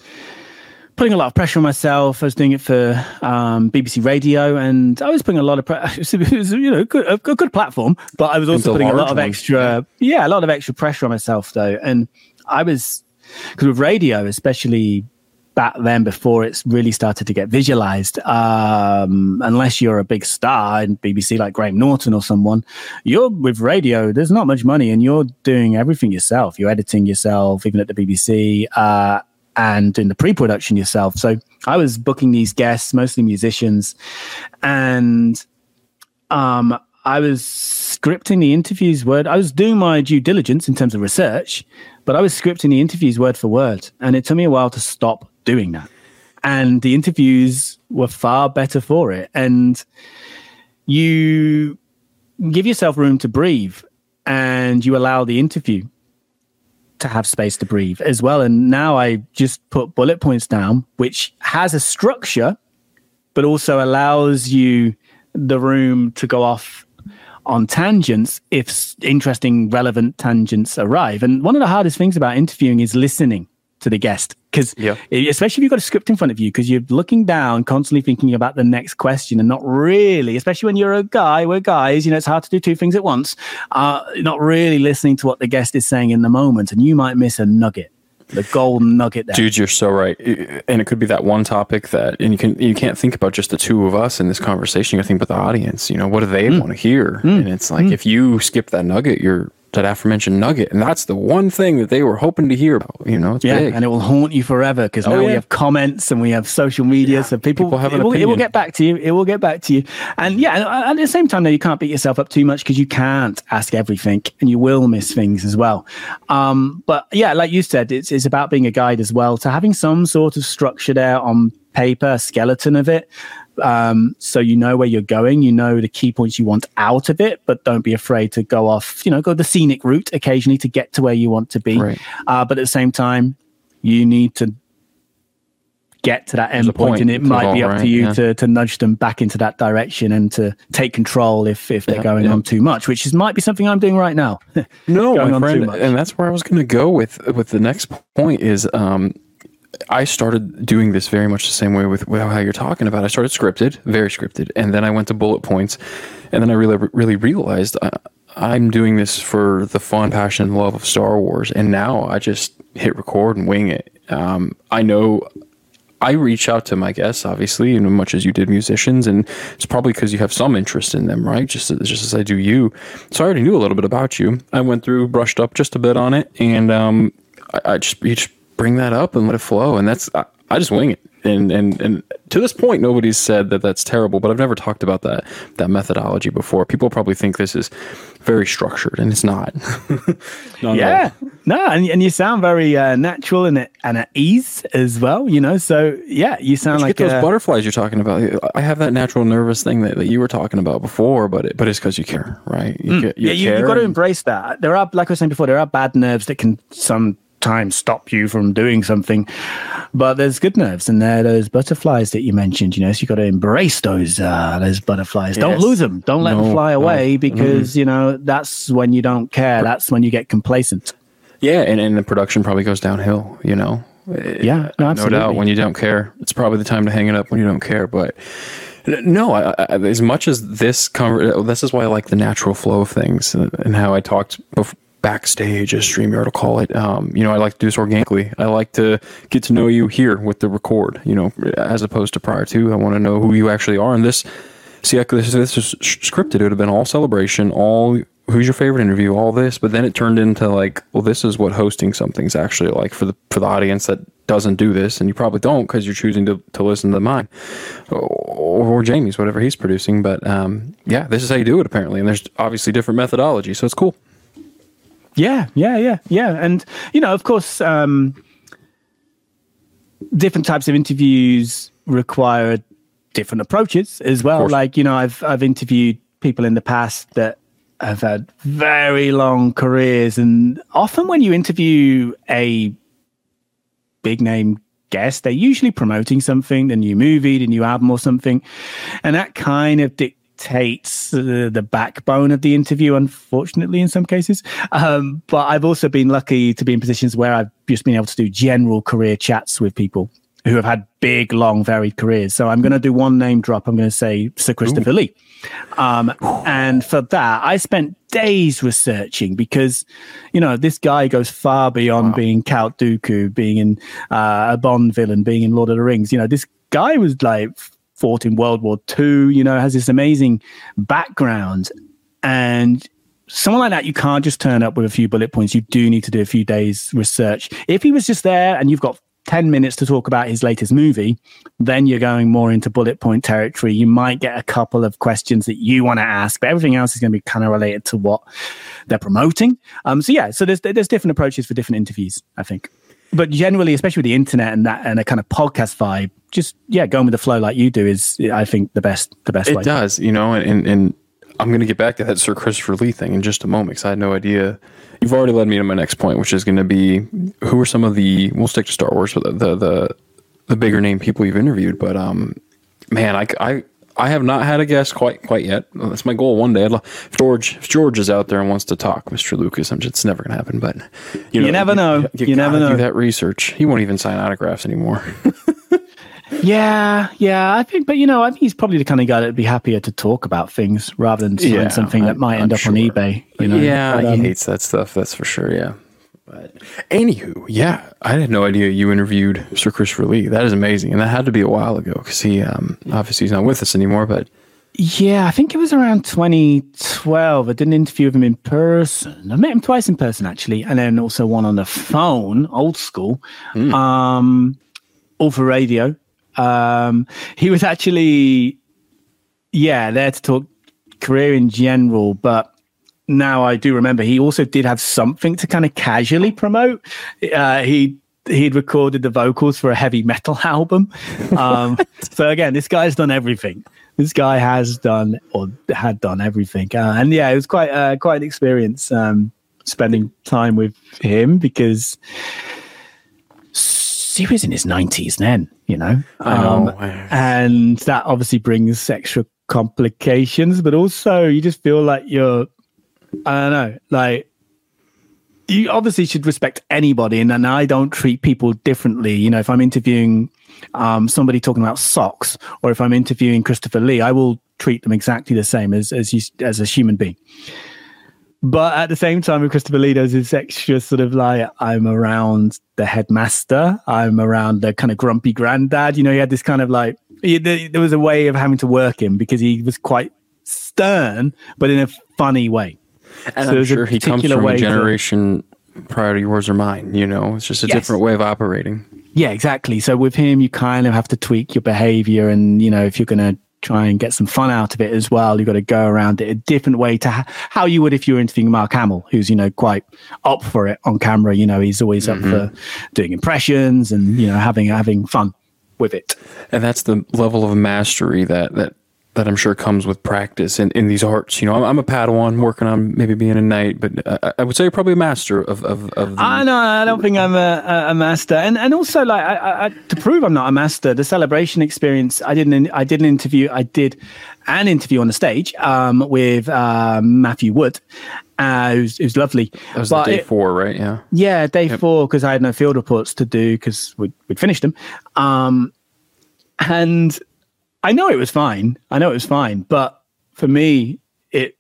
putting a lot of pressure on myself i was doing it for um, bbc radio and i was putting a lot of pressure it was you know good, a, good platform but i was also putting a lot of one. extra yeah a lot of extra pressure on myself though and i was because with radio especially back then before it's really started to get visualized. Um unless you're a big star in bbc like graham norton or someone you're with radio there's not much money and you're doing everything yourself. You're editing yourself even at the bbc uh and doing the pre-production yourself. So i was booking these guests mostly musicians and um I was scripting the interviews word. I was doing my due diligence in terms of research, but I was scripting the interviews word for word, and it took me a while to stop doing that. And the interviews were far better for it. And you give yourself room to breathe, and you allow the interview to have space to breathe as well. And now I just put bullet points down, which has a structure, but also allows you the room to go off on tangents if interesting, relevant tangents arrive. And one of the hardest things about interviewing is listening to the guest. Because Yeah. especially if you've got a script in front of you, because you're looking down, constantly thinking about the next question, and not really, especially when you're a guy, we're guys, you know, it's hard to do two things at once. Uh, not really listening to what the guest is saying in the moment, and you might miss a nugget, the golden nugget there. Dude, you're so right. And it could be that one topic that, and you can you can't think about just the two of us in this conversation. You think about the audience. You know, what do they Hmm. want to hear? And it's like if you skip that nugget, you're that aforementioned nugget, and that's the one thing that they were hoping to hear about. You know, it's yeah, big. and it will haunt you forever because Oh, now we have comments and we have social media, so people, people have it, an will, it will get back to you. It will get back to you, and yeah, and at the same time, though, you can't beat yourself up too much because you can't ask everything, and you will miss things as well. Um, but yeah, like you said, it's it's about being a guide as well. So having some sort of structure there on paper, skeleton of it. Um, so you know where you're going, you know the key points you want out of it, but don't be afraid to go off, you know, go the scenic route occasionally to get to where you want to be. Right. Uh, but at the same time, you need to get to that end point, point and it might be up right? to you Yeah. to to nudge them back into that direction and to take control if if they're Yeah, going yeah. on too much, which is might be something I'm doing right now. No, going my on too friend, much. and that's where I was going to go with with the next point is um, I started doing this very much the same way with, with how you're talking about. I started scripted, very scripted, and then I went to bullet points, and then I really really realized I, I'm doing this for the fun, passion, and love of Star Wars, and now I just hit record and wing it. Um, I know I reach out to my guests, obviously, and much as you did musicians, and it's probably because you have some interest in them, right? Just just as I do you. So I already knew a little bit about you. I went through, brushed up just a bit on it, and um, I, I just just bring that up and let it flow, and that's I, I just wing it. And and and to this point, nobody's said that that's terrible, but I've never talked about that that methodology before. People probably think this is very structured, and it's not. Not yeah, no, and, and you sound very uh, natural and at, and at ease as well. You know, so yeah, you sound You like get those a, butterflies you're talking about. I have that natural nervous thing that, that you were talking about before, but it, but it's because you care, right? You, ca- yeah, you, care you've got to embrace that. There are, like I was saying before, there are bad nerves that can sometimes stop you from doing something, but there's good nerves, and there are those butterflies that you mentioned. You know, so you got to embrace those uh, those butterflies. Don't lose them. Don't let them No, fly no. away because you know that's when you don't care. That's when you get complacent. yeah, and, and the production probably goes downhill. You know, Yeah, no, no doubt. When you don't care, it's probably the time to hang it up. When you don't care, but no, I, I, as much as this conver- this is why I like the natural flow of things uh, and how I talked bef- backstage, as Streamyard will call it. Um, you know, I like to do this organically. I like to get to know you here with the record. You know, as opposed to prior to. I want to know who you actually are. And this, see, I, this, this is scripted. It would have been all celebration, all who's your favorite interview, all this. But then it turned into like, well, this is what hosting something's actually like for the for the audience that doesn't do this, and you probably don't because you're choosing to, to listen to mine or, or Jamie's, whatever he's producing. But um, yeah, this is how you do it apparently, and there's obviously different methodology, so it's cool. Yeah, yeah, yeah, yeah. And you know, of course, um, different types of interviews require different approaches as well. Like you know, I've I've interviewed people in the past that have had very long careers, and often when you interview a big name guest, they're usually promoting something, the new movie, the new album, or something, and that kind of dictates the, the backbone of the interview. Unfortunately, in some cases, um, but I've also been lucky to be in positions where I've just been able to do general career chats with people who have had big, long, varied careers. So I'm going to do one name drop. I'm going to say Sir Christopher Lee. Um, and for that, I spent days researching because, you know, this guy goes far beyond being Count Dooku, being in uh, a Bond villain, being in Lord of the Rings. You know, this guy was like fought in World War II, you know, has this amazing background. And someone like that, you can't just turn up with a few bullet points. You do need to do a few days research. If he was just there and you've got 10 minutes to talk about his latest movie, then you're going more into bullet point territory. You might get a couple of questions that you want to ask, but everything else is going to be kind of related to what they're promoting. Um, so yeah, so there's there's different approaches for different interviews, I think. But generally, especially with the internet and that and a kind of podcast vibe, just yeah, going with the flow like you do is, I think, the best the best It way. does, you know, and, and, I'm going to get back to that Sir Christopher Lee thing in just a moment because I had no idea. You've already led me to my next point, which is going to be who are some of the, we'll stick to Star Wars, but the, the, the, the bigger name people you've interviewed. But, um, man, I, I, I have not had a guest quite quite yet. That's my goal one day. I'd If George, if George is out there and wants to talk, Mr. Lucas, I'm just, it's never going to happen. But You never know. You never gotta know. Do that research. He won't even sign autographs anymore. Yeah, yeah, I think, but you know, I think he's probably the kind of guy that'd be happier to talk about things rather than sign Yeah, something that I'm- might end I'm up on eBay. You know, yeah, But, he um, hates that stuff. That's for sure. Yeah. But anywho, yeah, I had no idea you interviewed Sir Christopher Lee. That is amazing, and that had to be a while ago because he um, obviously he's not with us anymore. But Yeah, I think it was around 2012. I did an interview with him in person. I met him twice in person, actually, and then also one on the phone, old school, mm. um, all for radio. Um, he was actually, yeah, there to talk career in general, but now I do remember he also did have something to kind of casually promote. Uh, he he'd recorded the vocals for a heavy metal album. Um, so again, this guy's done everything. This guy has done or had done everything, uh, and yeah, it was quite uh, quite an experience um, spending time with him because he was in his nineties then, you know, um, oh, and that obviously brings extra complications, but also you just feel like you're, I don't know, like you obviously should respect anybody, and, and I don't treat people differently. You know, if I'm interviewing um, somebody talking about socks, or if I'm interviewing Christopher Lee, I will treat them exactly the same as as you, as a human being. But at the same time, with Christopher Lee, there's this extra sort of like I'm around the headmaster, I'm around the kind of grumpy granddad. You know, he had this kind of like he, there was a way of having to work him because he was quite stern, but in a funny way. And so I'm sure he comes from a generation to, prior to yours or mine. You know, it's just a yes. different way of operating. Yeah, exactly. So with him, you kind of have to tweak your behavior, and you know, if you're going to try and get some fun out of it as well, you've got to go around it a different way to ha- how you would if you were interviewing Mark Hamill, who's you know quite up for it on camera. You know, he's always mm-hmm. up for doing impressions and you know having having fun with it. And that's the level of mastery that that that I'm sure comes with practice in, in these arts. You know, I'm, I'm a Padawan working on maybe being a knight, but I, I would say you're probably a master of of. of the... I know. I don't think I'm a, a master, and and also like I, I, to prove I'm not a master, the celebration experience. I didn't. I did an interview. I did an interview on the stage um, with uh, Matthew Wood. Uh, it, was, it was lovely. That was day it, four, right? Yeah. Yeah, day yep. four because I had no field reports to do because we'd, we'd finished them. Um, and I know it was fine. I know it was fine, but for me, it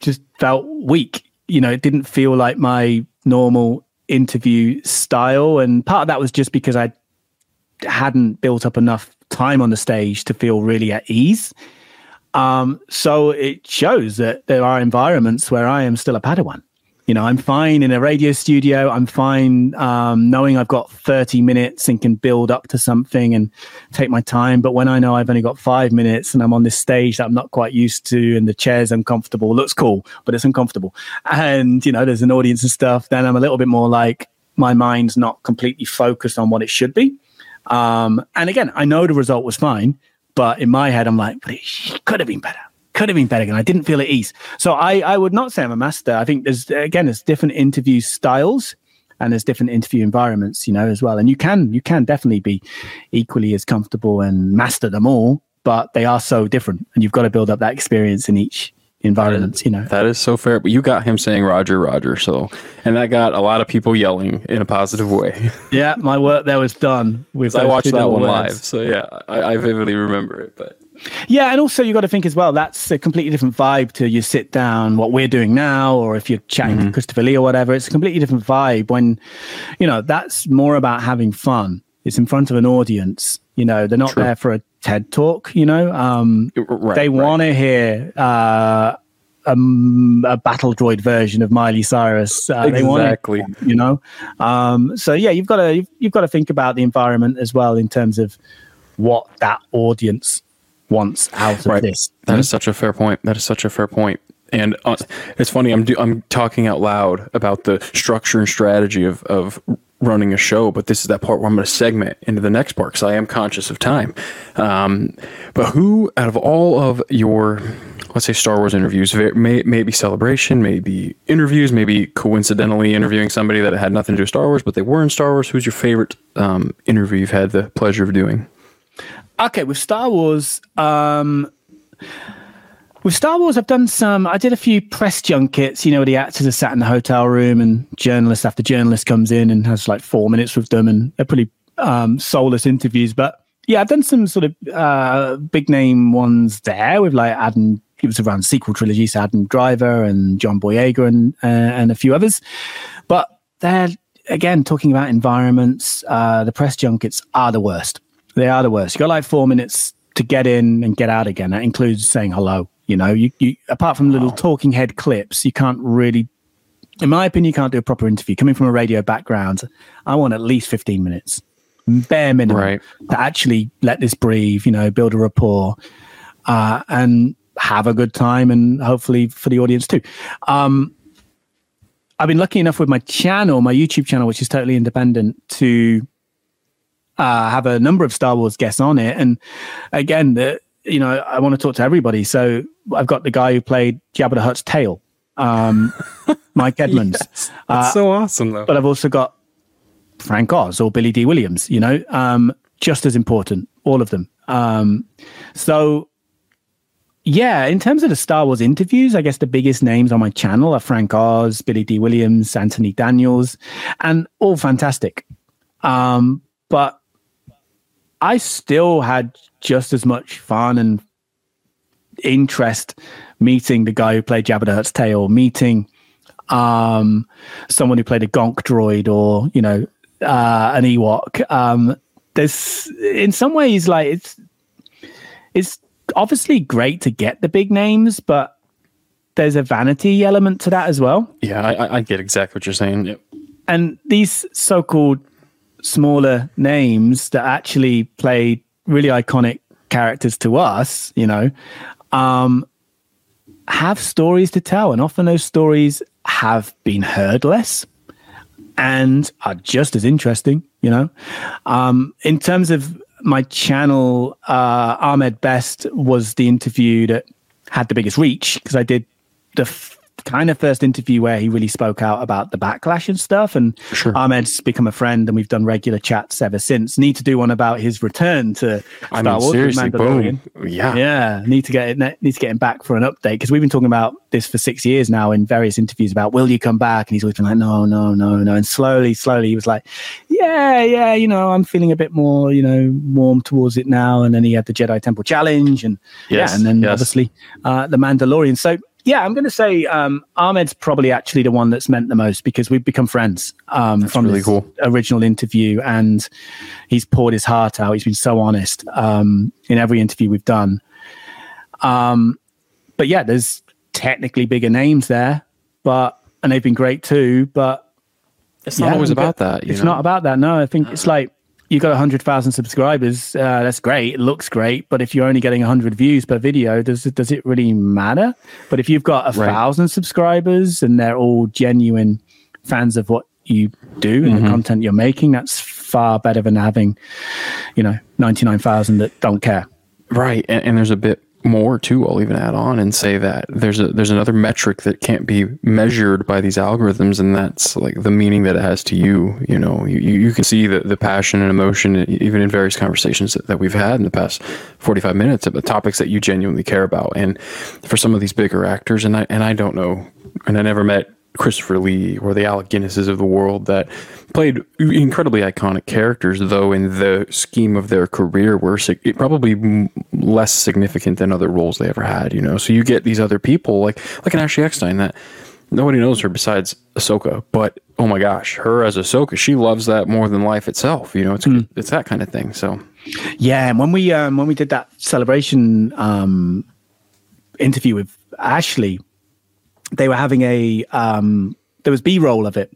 just felt weak. You know, it didn't feel like my normal interview style, and part of that was just because I hadn't built up enough time on the stage to feel really at ease. Um, so it shows that there are environments where I am still a Padawan you know, I'm fine in a radio studio. I'm fine um, knowing I've got 30 minutes and can build up to something and take my time. But when I know I've only got five minutes and I'm on this stage that I'm not quite used to and the chair's uncomfortable, looks cool, but it's uncomfortable. And, you know, there's an audience and stuff, then I'm a little bit more like my mind's not completely focused on what it should be. Um, and again, I know the result was fine, but in my head, I'm like, but it could have been better could have been better and I didn't feel at ease. So I, I would not say I'm a master. I think there's again there's different interview styles and there's different interview environments, you know, as well. And you can you can definitely be equally as comfortable and master them all, but they are so different and you've got to build up that experience in each environment, you know. That is so fair. But you got him saying Roger, Roger. So and that got a lot of people yelling in a positive way. yeah, my work there was done with I watched that one words. live. So yeah, I, I vividly remember it. But yeah, and also you got to think as well. That's a completely different vibe to you sit down, what we're doing now, or if you're chatting mm-hmm. to Christopher Lee or whatever. It's a completely different vibe when, you know, that's more about having fun. It's in front of an audience. You know, they're not True. there for a TED talk. You know, um, right, they want to hear. Uh, a, a, battle droid version of Miley Cyrus. Uh, exactly. It, you know, um, so yeah, you've got to you've, you've, got to think about the environment as well in terms of what that audience wants out of right. this. That mm-hmm. is such a fair point. That is such a fair point. And uh, it's funny. I'm do, I'm talking out loud about the structure and strategy of of running a show, but this is that part where I'm going to segment into the next part because I am conscious of time. Um, but who, out of all of your, let's say, Star Wars interviews, may, maybe celebration, maybe interviews, maybe coincidentally interviewing somebody that had nothing to do with Star Wars, but they were in Star Wars, who's your favorite um, interview you've had the pleasure of doing? Okay, with Star Wars, um, with Star Wars, I've done some. I did a few press junkets. You know, where the actors are sat in the hotel room, and journalist after journalist comes in and has like four minutes with them, and they're pretty um, soulless interviews. But yeah, I've done some sort of uh, big name ones there with like Adam. It was around sequel trilogy, so Adam Driver and John Boyega and uh, and a few others. But they're again talking about environments. Uh, the press junkets are the worst they are the worst. You got like four minutes to get in and get out again. That includes saying hello. You know, you, you apart from little talking head clips, you can't really, in my opinion, you can't do a proper interview. Coming from a radio background, I want at least 15 minutes, bare minimum, Right. to actually let this breathe, you know, build a rapport uh, and have a good time and hopefully for the audience too. Um, I've been lucky enough with my channel, my YouTube channel, which is totally independent, to uh, have a number of Star Wars guests on it. And again, the, you know, I want to talk to everybody. So I've got the guy who played Jabba the Hutt's tail, um, Mike Edmonds. That's so awesome, though. But I've also got Frank Oz or Billy Dee Williams, you know, um, just as important, all of them. Um, so, yeah, in terms of the Star Wars interviews, I guess the biggest names on my channel are Frank Oz, Billy Dee Williams, Anthony Daniels, and all fantastic. Um, but I still had just as much fun and interest meeting the guy who played Jabba the Hutt's tail, meeting um, someone who played a Gonk droid or you know uh, an Ewok. Um, there's in some ways like it's it's obviously great to get the big names, but there's a vanity element to that as well. yeah, I, I- get exactly what you're saying. Yep. And these so-called smaller names that actually played really iconic characters to us, you know, um, have stories to tell, and often those stories have been heard less and are just as interesting, you know. Um, in terms of my channel, uh, Ahmed Best was the interview that had the biggest reach because I did the kind of first interview where he really spoke out about the backlash and stuff. And Sure. Ahmed's become a friend, and we've done regular chats ever since. Need to do one about his return to Star I mean, Wars seriously, Mandalorian. boom. Yeah. Yeah, need to get it, need to get him back for an update because we've been talking about this for six years now in various interviews about will you come back, and he's always been like, no, no, no, no, and slowly, slowly, he was like, yeah, yeah, you know, I'm feeling a bit more, you know, warm towards it now, and then he had the Jedi Temple challenge, and Yes, yeah, and then yes. obviously uh, the Mandalorian. So yeah, I'm going to say um, Ahmed's probably actually the one that's meant the most because we've become friends um, from really this cool. original interview, and he's poured his heart out. He's been so honest um, in every interview we've done. Um, but yeah, there's technically bigger names there, but and they've been great too. But It's not yeah, always but about that. You It's know? not about that. No, I think it's like you got 100,000 subscribers. Uh, that's great. It looks great. But if you're only getting 100 views per video, does it, does it really matter? But if you've got a Right. thousand subscribers and they're all genuine fans of what you do and Mm-hmm. the content you're making, that's far better than having, you know, 99,000 that don't care. Right, and, and there's a bit more too. I'll even add on and say that there's a there's another metric that can't be measured by these algorithms, and that's like the meaning that it has to you. You know, you, you can see the, the passion and emotion even in various conversations that, that we've had in the past 45 minutes about the topics that you genuinely care about. And for some of these bigger actors, and I and I don't know, and I never met Christopher Lee or the Alec Guinnesses of the world that played incredibly iconic characters, though in the scheme of their career were sig- probably m- less significant than other roles they ever had. You know, so you get these other people like like an Ashley Eckstein that nobody knows her besides Ahsoka, but oh my gosh, her as Ahsoka, she loves that more than life itself. You know, it's it's that kind of thing. So Yeah, and when we um, when we did that celebration um, interview with Ashley, they were having a um, there was B roll of it.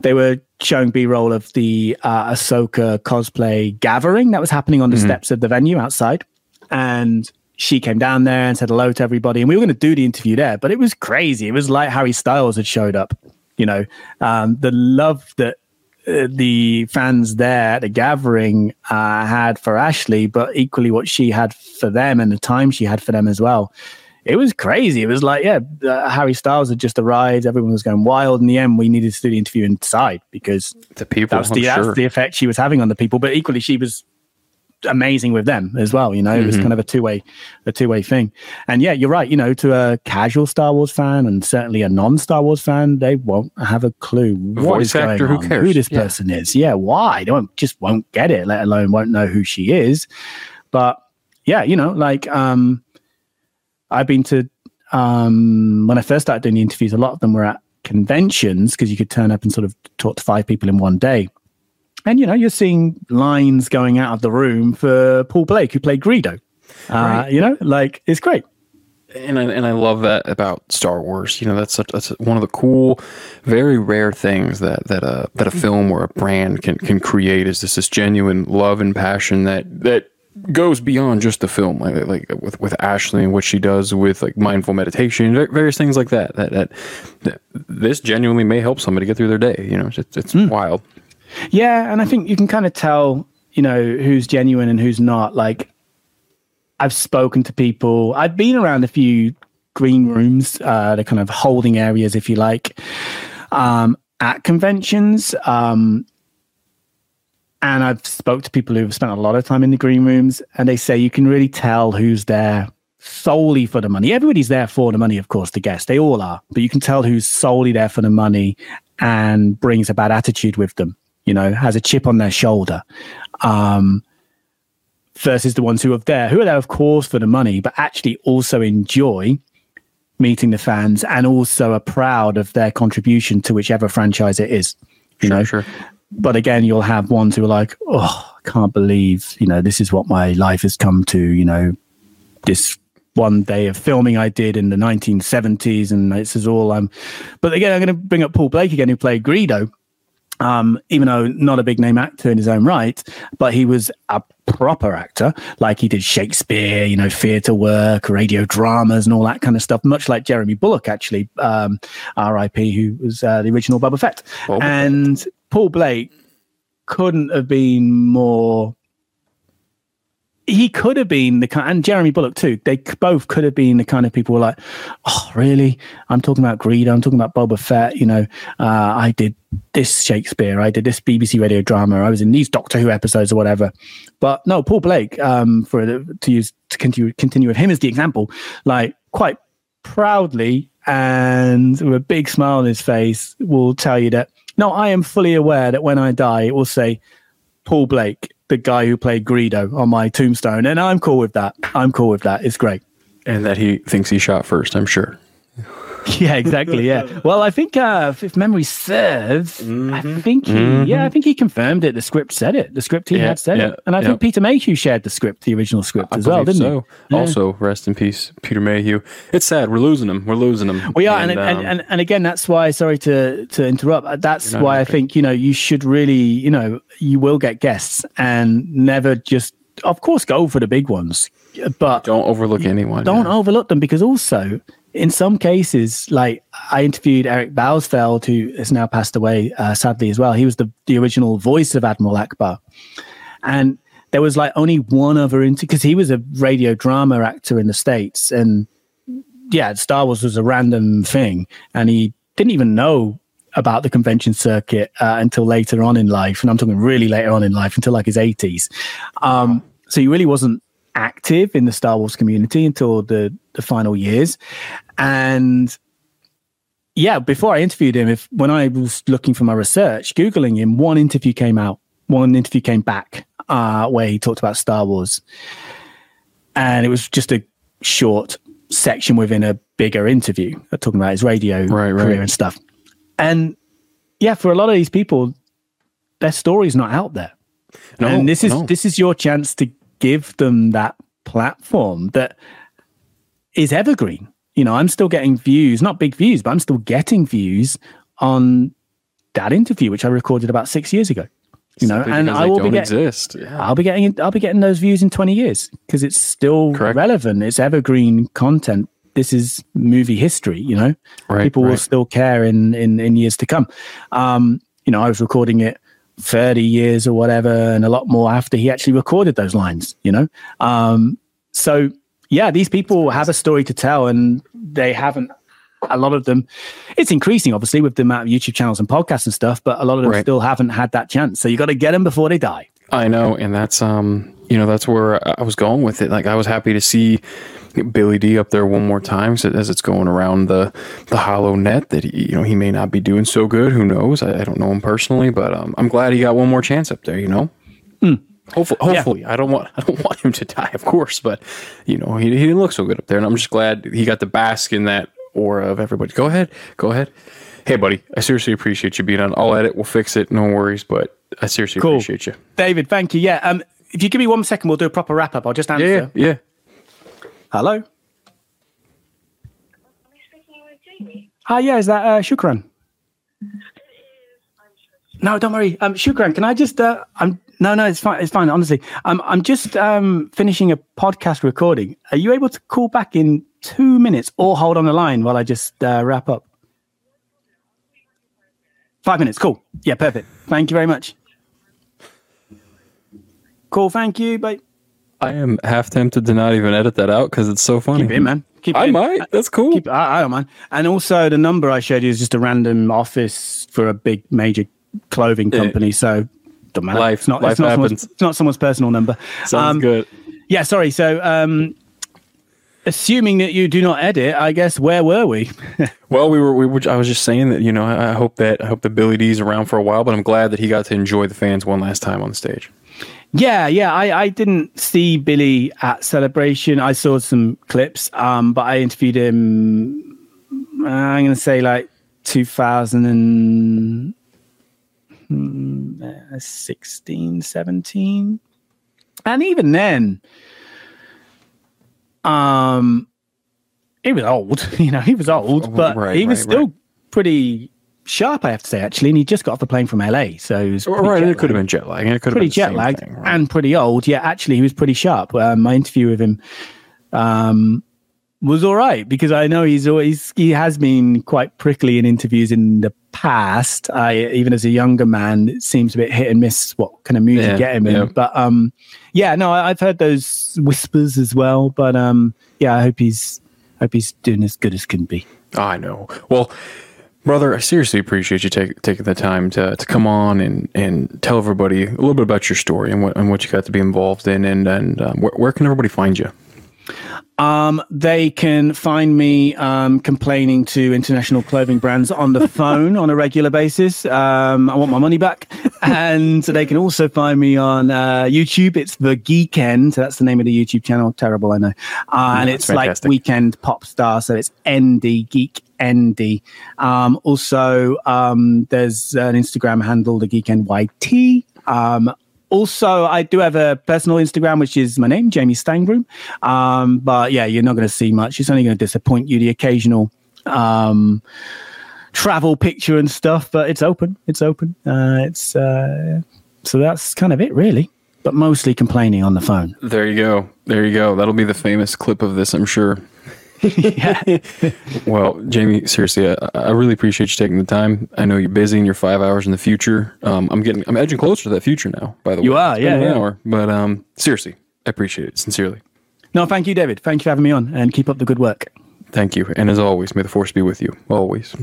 They were showing B roll of the uh, Ahsoka cosplay gathering that was happening on the steps of the venue outside, and she came down there and said hello to everybody. And we were going to do the interview there, but it was crazy. It was like Harry Styles had showed up. You know, um, the love that uh, the fans there at the gathering uh, had for Ashley, but equally what she had for them and the time she had for them as well. It was crazy. It was like, yeah, uh, Harry Styles had just arrived. Everyone was going wild. In the end, we needed to do the interview inside because the people, that's the sure. that's the effect she was having on the people. But equally, she was amazing with them as well. You know, it Mm-hmm. was kind of a two way a two way thing. And yeah, you're right. You know, to a casual Star Wars fan and certainly a non Star Wars fan, they won't have a clue what Voice is actor, going who on, cares? who this Yeah. person is. Yeah, why? They won't just won't get it. Let alone won't know who she is. But yeah, you know, like um, I've been to um when I first started doing the interviews, a lot of them were at conventions because you could turn up and sort of talk to five people in one day. And you know, you're seeing lines going out of the room for Paul Blake, who played Greedo. Uh, You know, like it's great. and I, and I love that about Star Wars. You know, that's such, that's one of the cool, very rare things that that a that a film or a brand can can create is this this genuine love and passion that that goes beyond just the film. Like like with with Ashley and what she does with like mindful meditation, various things like that. That that, that this genuinely may help somebody get through their day. You know, it's, it's wild. Yeah, and I think you can kind of tell, you know, who's genuine and who's not. Like, I've spoken to people. I've been around a few green rooms, uh, the kind of holding areas, if you like, um, at conventions. Um, and I've spoke to people who've spent a lot of time in the green rooms, and they say you can really tell who's there solely for the money. Everybody's there for the money, of course, the guests. They all are, but you can tell who's solely there for the money and brings a bad attitude with them. You know, has a chip on their shoulder. Um, versus the ones who are there, who are there, of course, for the money, but actually also enjoy meeting the fans and also are proud of their contribution to whichever franchise it is. You Sure, know, sure. But again, you'll have ones who are like, "Oh, I can't believe you know this is what my life has come to." You know, this one day of filming I did in the 1970s, and this is all I'm. But again, I'm going to bring up Paul Blake again, who played Greedo. Um, even though not a big name actor in his own right, but he was a proper actor. Like he did Shakespeare, you know, theatre work, radio dramas, and all that kind of stuff. Much like Jeremy Bulloch, actually, um, R.I.P., who was uh, the original Boba Fett. Boba Fett. Paul Blake couldn't have been more. He could have been the kind, and Jeremy Bulloch too. They both could have been the kind of people like, "Oh, really? I'm talking about greed. I'm talking about Boba Fett. You know, uh, I did this Shakespeare. I did this BBC radio drama. I was in these Doctor Who episodes or whatever." But no, Paul Blake. Um, for to use to continue continue with him as the example, like quite proudly and with a big smile on his face, will tell you that no, I am fully aware that when I die, it will say Paul Blake, the guy who played Greedo on my tombstone. And I'm cool with that. I'm cool with that. It's great. And that he thinks he shot first. I'm sure. Yeah, exactly. Yeah. Well, I think uh, if memory serves, I think he, yeah, I think he confirmed it. The script said it. The script he Mm-hmm. Yeah, had said yeah, it, and I yeah. think Peter Mayhew shared the script, the original script I as well, didn't so. he? Also, rest in peace, Peter Mayhew. It's sad. We're losing him. We're losing him. We are, and and, um, and, and, and again, that's why. Sorry to to interrupt. That's why I think you know you should really, you know, you will get guests and never just, of course, go for the big ones, but don't overlook anyone. don't yeah. overlook them because also in some cases, like I interviewed Erik Bauersfeld, who has now passed away uh, sadly as well. He was the the original voice of Admiral Ackbar, and there was like only one other interview because he was a radio drama actor in the states, and yeah, Star Wars was a random thing, and he didn't even know about the convention circuit uh, until later on in life, and I'm talking really later on in life, until like his 80s. Um, so he really wasn't active in the Star Wars community until the the final years, and yeah, before I interviewed him, if when I was looking for my research, googling him, one interview came out, one interview came back uh, where he talked about Star Wars, and it was just a short section within a bigger interview uh, talking about his radio Right, right. career and stuff. And yeah, for a lot of these people, their story's not out there No, and this is no. this is your chance to give them that platform that is evergreen. You know, I'm still getting views, not big views, but I'm still getting views on that interview, which I recorded about six years ago. You know, Simply and I will be getting. Yeah. I'll be getting, I'll be getting those views in 20 years because it's still Correct. relevant. It's evergreen content. This is movie history. You know, Right, people will still care in in in years to come. Um, you know, I was recording it 30 years or whatever, and a lot more after he actually recorded those lines. You know, um, so yeah, these people have a story to tell, and they haven't. A lot of them, it's increasing obviously with the amount of YouTube channels and podcasts and stuff, but a lot of them Right. still haven't had that chance. So you got to get them before they die. I know, and that's um, you know, that's where I was going with it. Like, I was happy to see Billy Dee up there one more time so as it's going around the the HoloNet. That he, you know, he may not be doing so good. Who knows? I, I don't know him personally, but um, I'm glad he got one more chance up there. You know. Hopefully, hopefully, I don't want I don't want him to die, of course, but you know he, he didn't look so good up there, and I'm just glad he got to bask in that aura of everybody. Go ahead, go ahead. Hey, buddy, I seriously appreciate you being on. I'll edit, we'll fix it, no worries, but I seriously Cool. appreciate you. David, thank you. Yeah. Um, if you give me one second, we'll do a proper wrap up. I'll just answer. Yeah, yeah, Hello. Ah, yeah, is that uh, Shukran? No, don't worry. Um, Shukran, can I just? Uh, I'm no, no, it's fine. It's fine. Honestly, I'm I'm just um finishing a podcast recording. Are you able to call back in two minutes or hold on the line while I just uh, wrap up? Five minutes. Cool. Yeah, perfect. Thank you very much. Cool. Thank you. Bye. I am half tempted to not even edit that out because it's so funny. Keep it man. Keep it I might. That's cool. Keep, I, I don't mind. And also, the number I showed you is just a random office for a big major clothing Yeah. company. So, don't matter. Life- it's not, life it's not, someone's, happens. it's not someone's personal number. Sounds Um, good. Yeah, sorry. So, um, assuming that you do not edit, I guess where were we? Well, we were, we were. I was just saying that you know I, I hope that I hope that Billy Dee's around for a while, but I'm glad that he got to enjoy the fans one last time on the stage. yeah, yeah. I, I didn't see Billy at Celebration. I saw some clips, um, but I interviewed him. uh, I'm going to say like 2016, 17. And even then, um, he was old. You know, he was old, but Right, he was right, still right. pretty sharp, I have to say, actually. And he just got off the plane from LA. So he was Right, it could have been jet lag. and It could have pretty been jet lagged and pretty old. Yeah, actually, he was pretty sharp. Um, my interview with him um, was all right because I know he's always he has been quite prickly in interviews in the past. I even as a younger man, it seems a bit hit and miss what kind of mood Yeah, you get him in. yeah. But um, yeah, no, I, I've heard those whispers as well. But um, yeah, I hope he's hope he's doing as good as can be. I know. Well, brother, I seriously appreciate you take, taking the time to, to come on and, and tell everybody a little bit about your story and what and what you got to be involved in, and and um, where, where can everybody find you? Um, they can find me um, complaining to international clothing brands on the phone on a regular basis. Um, I want my money back. And they can also find me on uh, YouTube. It's The Geeknd. So that's the name of the YouTube channel. Terrible, I know. Uh, and Yeah, it's fantastic. like Weeknd Pop Star. So it's ND Geek ND. Um, also, um, there's an Instagram handle, The Geeknd YT. Um, also, I do have a personal Instagram, which is my name, Jamie Stangroom. Um, but yeah, you're not going to see much. It's only going to disappoint you. The occasional um, travel picture and stuff, but it's open. It's open. Uh, it's uh, so that's kind of it, really. But mostly complaining on the phone. There you go. There you go. That'll be the famous clip of this, I'm sure. Yeah. Well, Jamie, seriously, I, I really appreciate you taking the time. I know you're busy and you're five hours in the future. Um, I'm getting, I'm edging closer to that future now. By the You way, you are, It's yeah, an yeah. hour. But um, seriously, I appreciate it sincerely. No, thank you, David. Thank you for having me on, and keep up the good work. Thank you. And as always, may the force be with you. Always.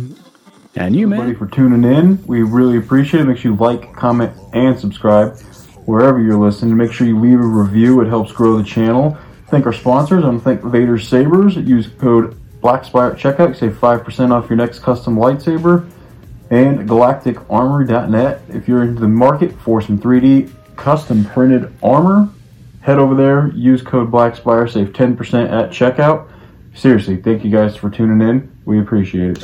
And you, everybody for tuning in. We really appreciate it. Make sure you like, comment, and subscribe wherever you're listening. Make sure you leave a review. It helps grow the channel. Thank our sponsors. To thank Vader Sabers. Use code BlackSpire at checkout. Save 5% off your next custom lightsaber. And GalacticArmory.net. If you're into the market for some 3D custom printed armor, head over there. Use code BlackSpire. Save 10% at checkout. Seriously, thank you guys for tuning in. We appreciate it.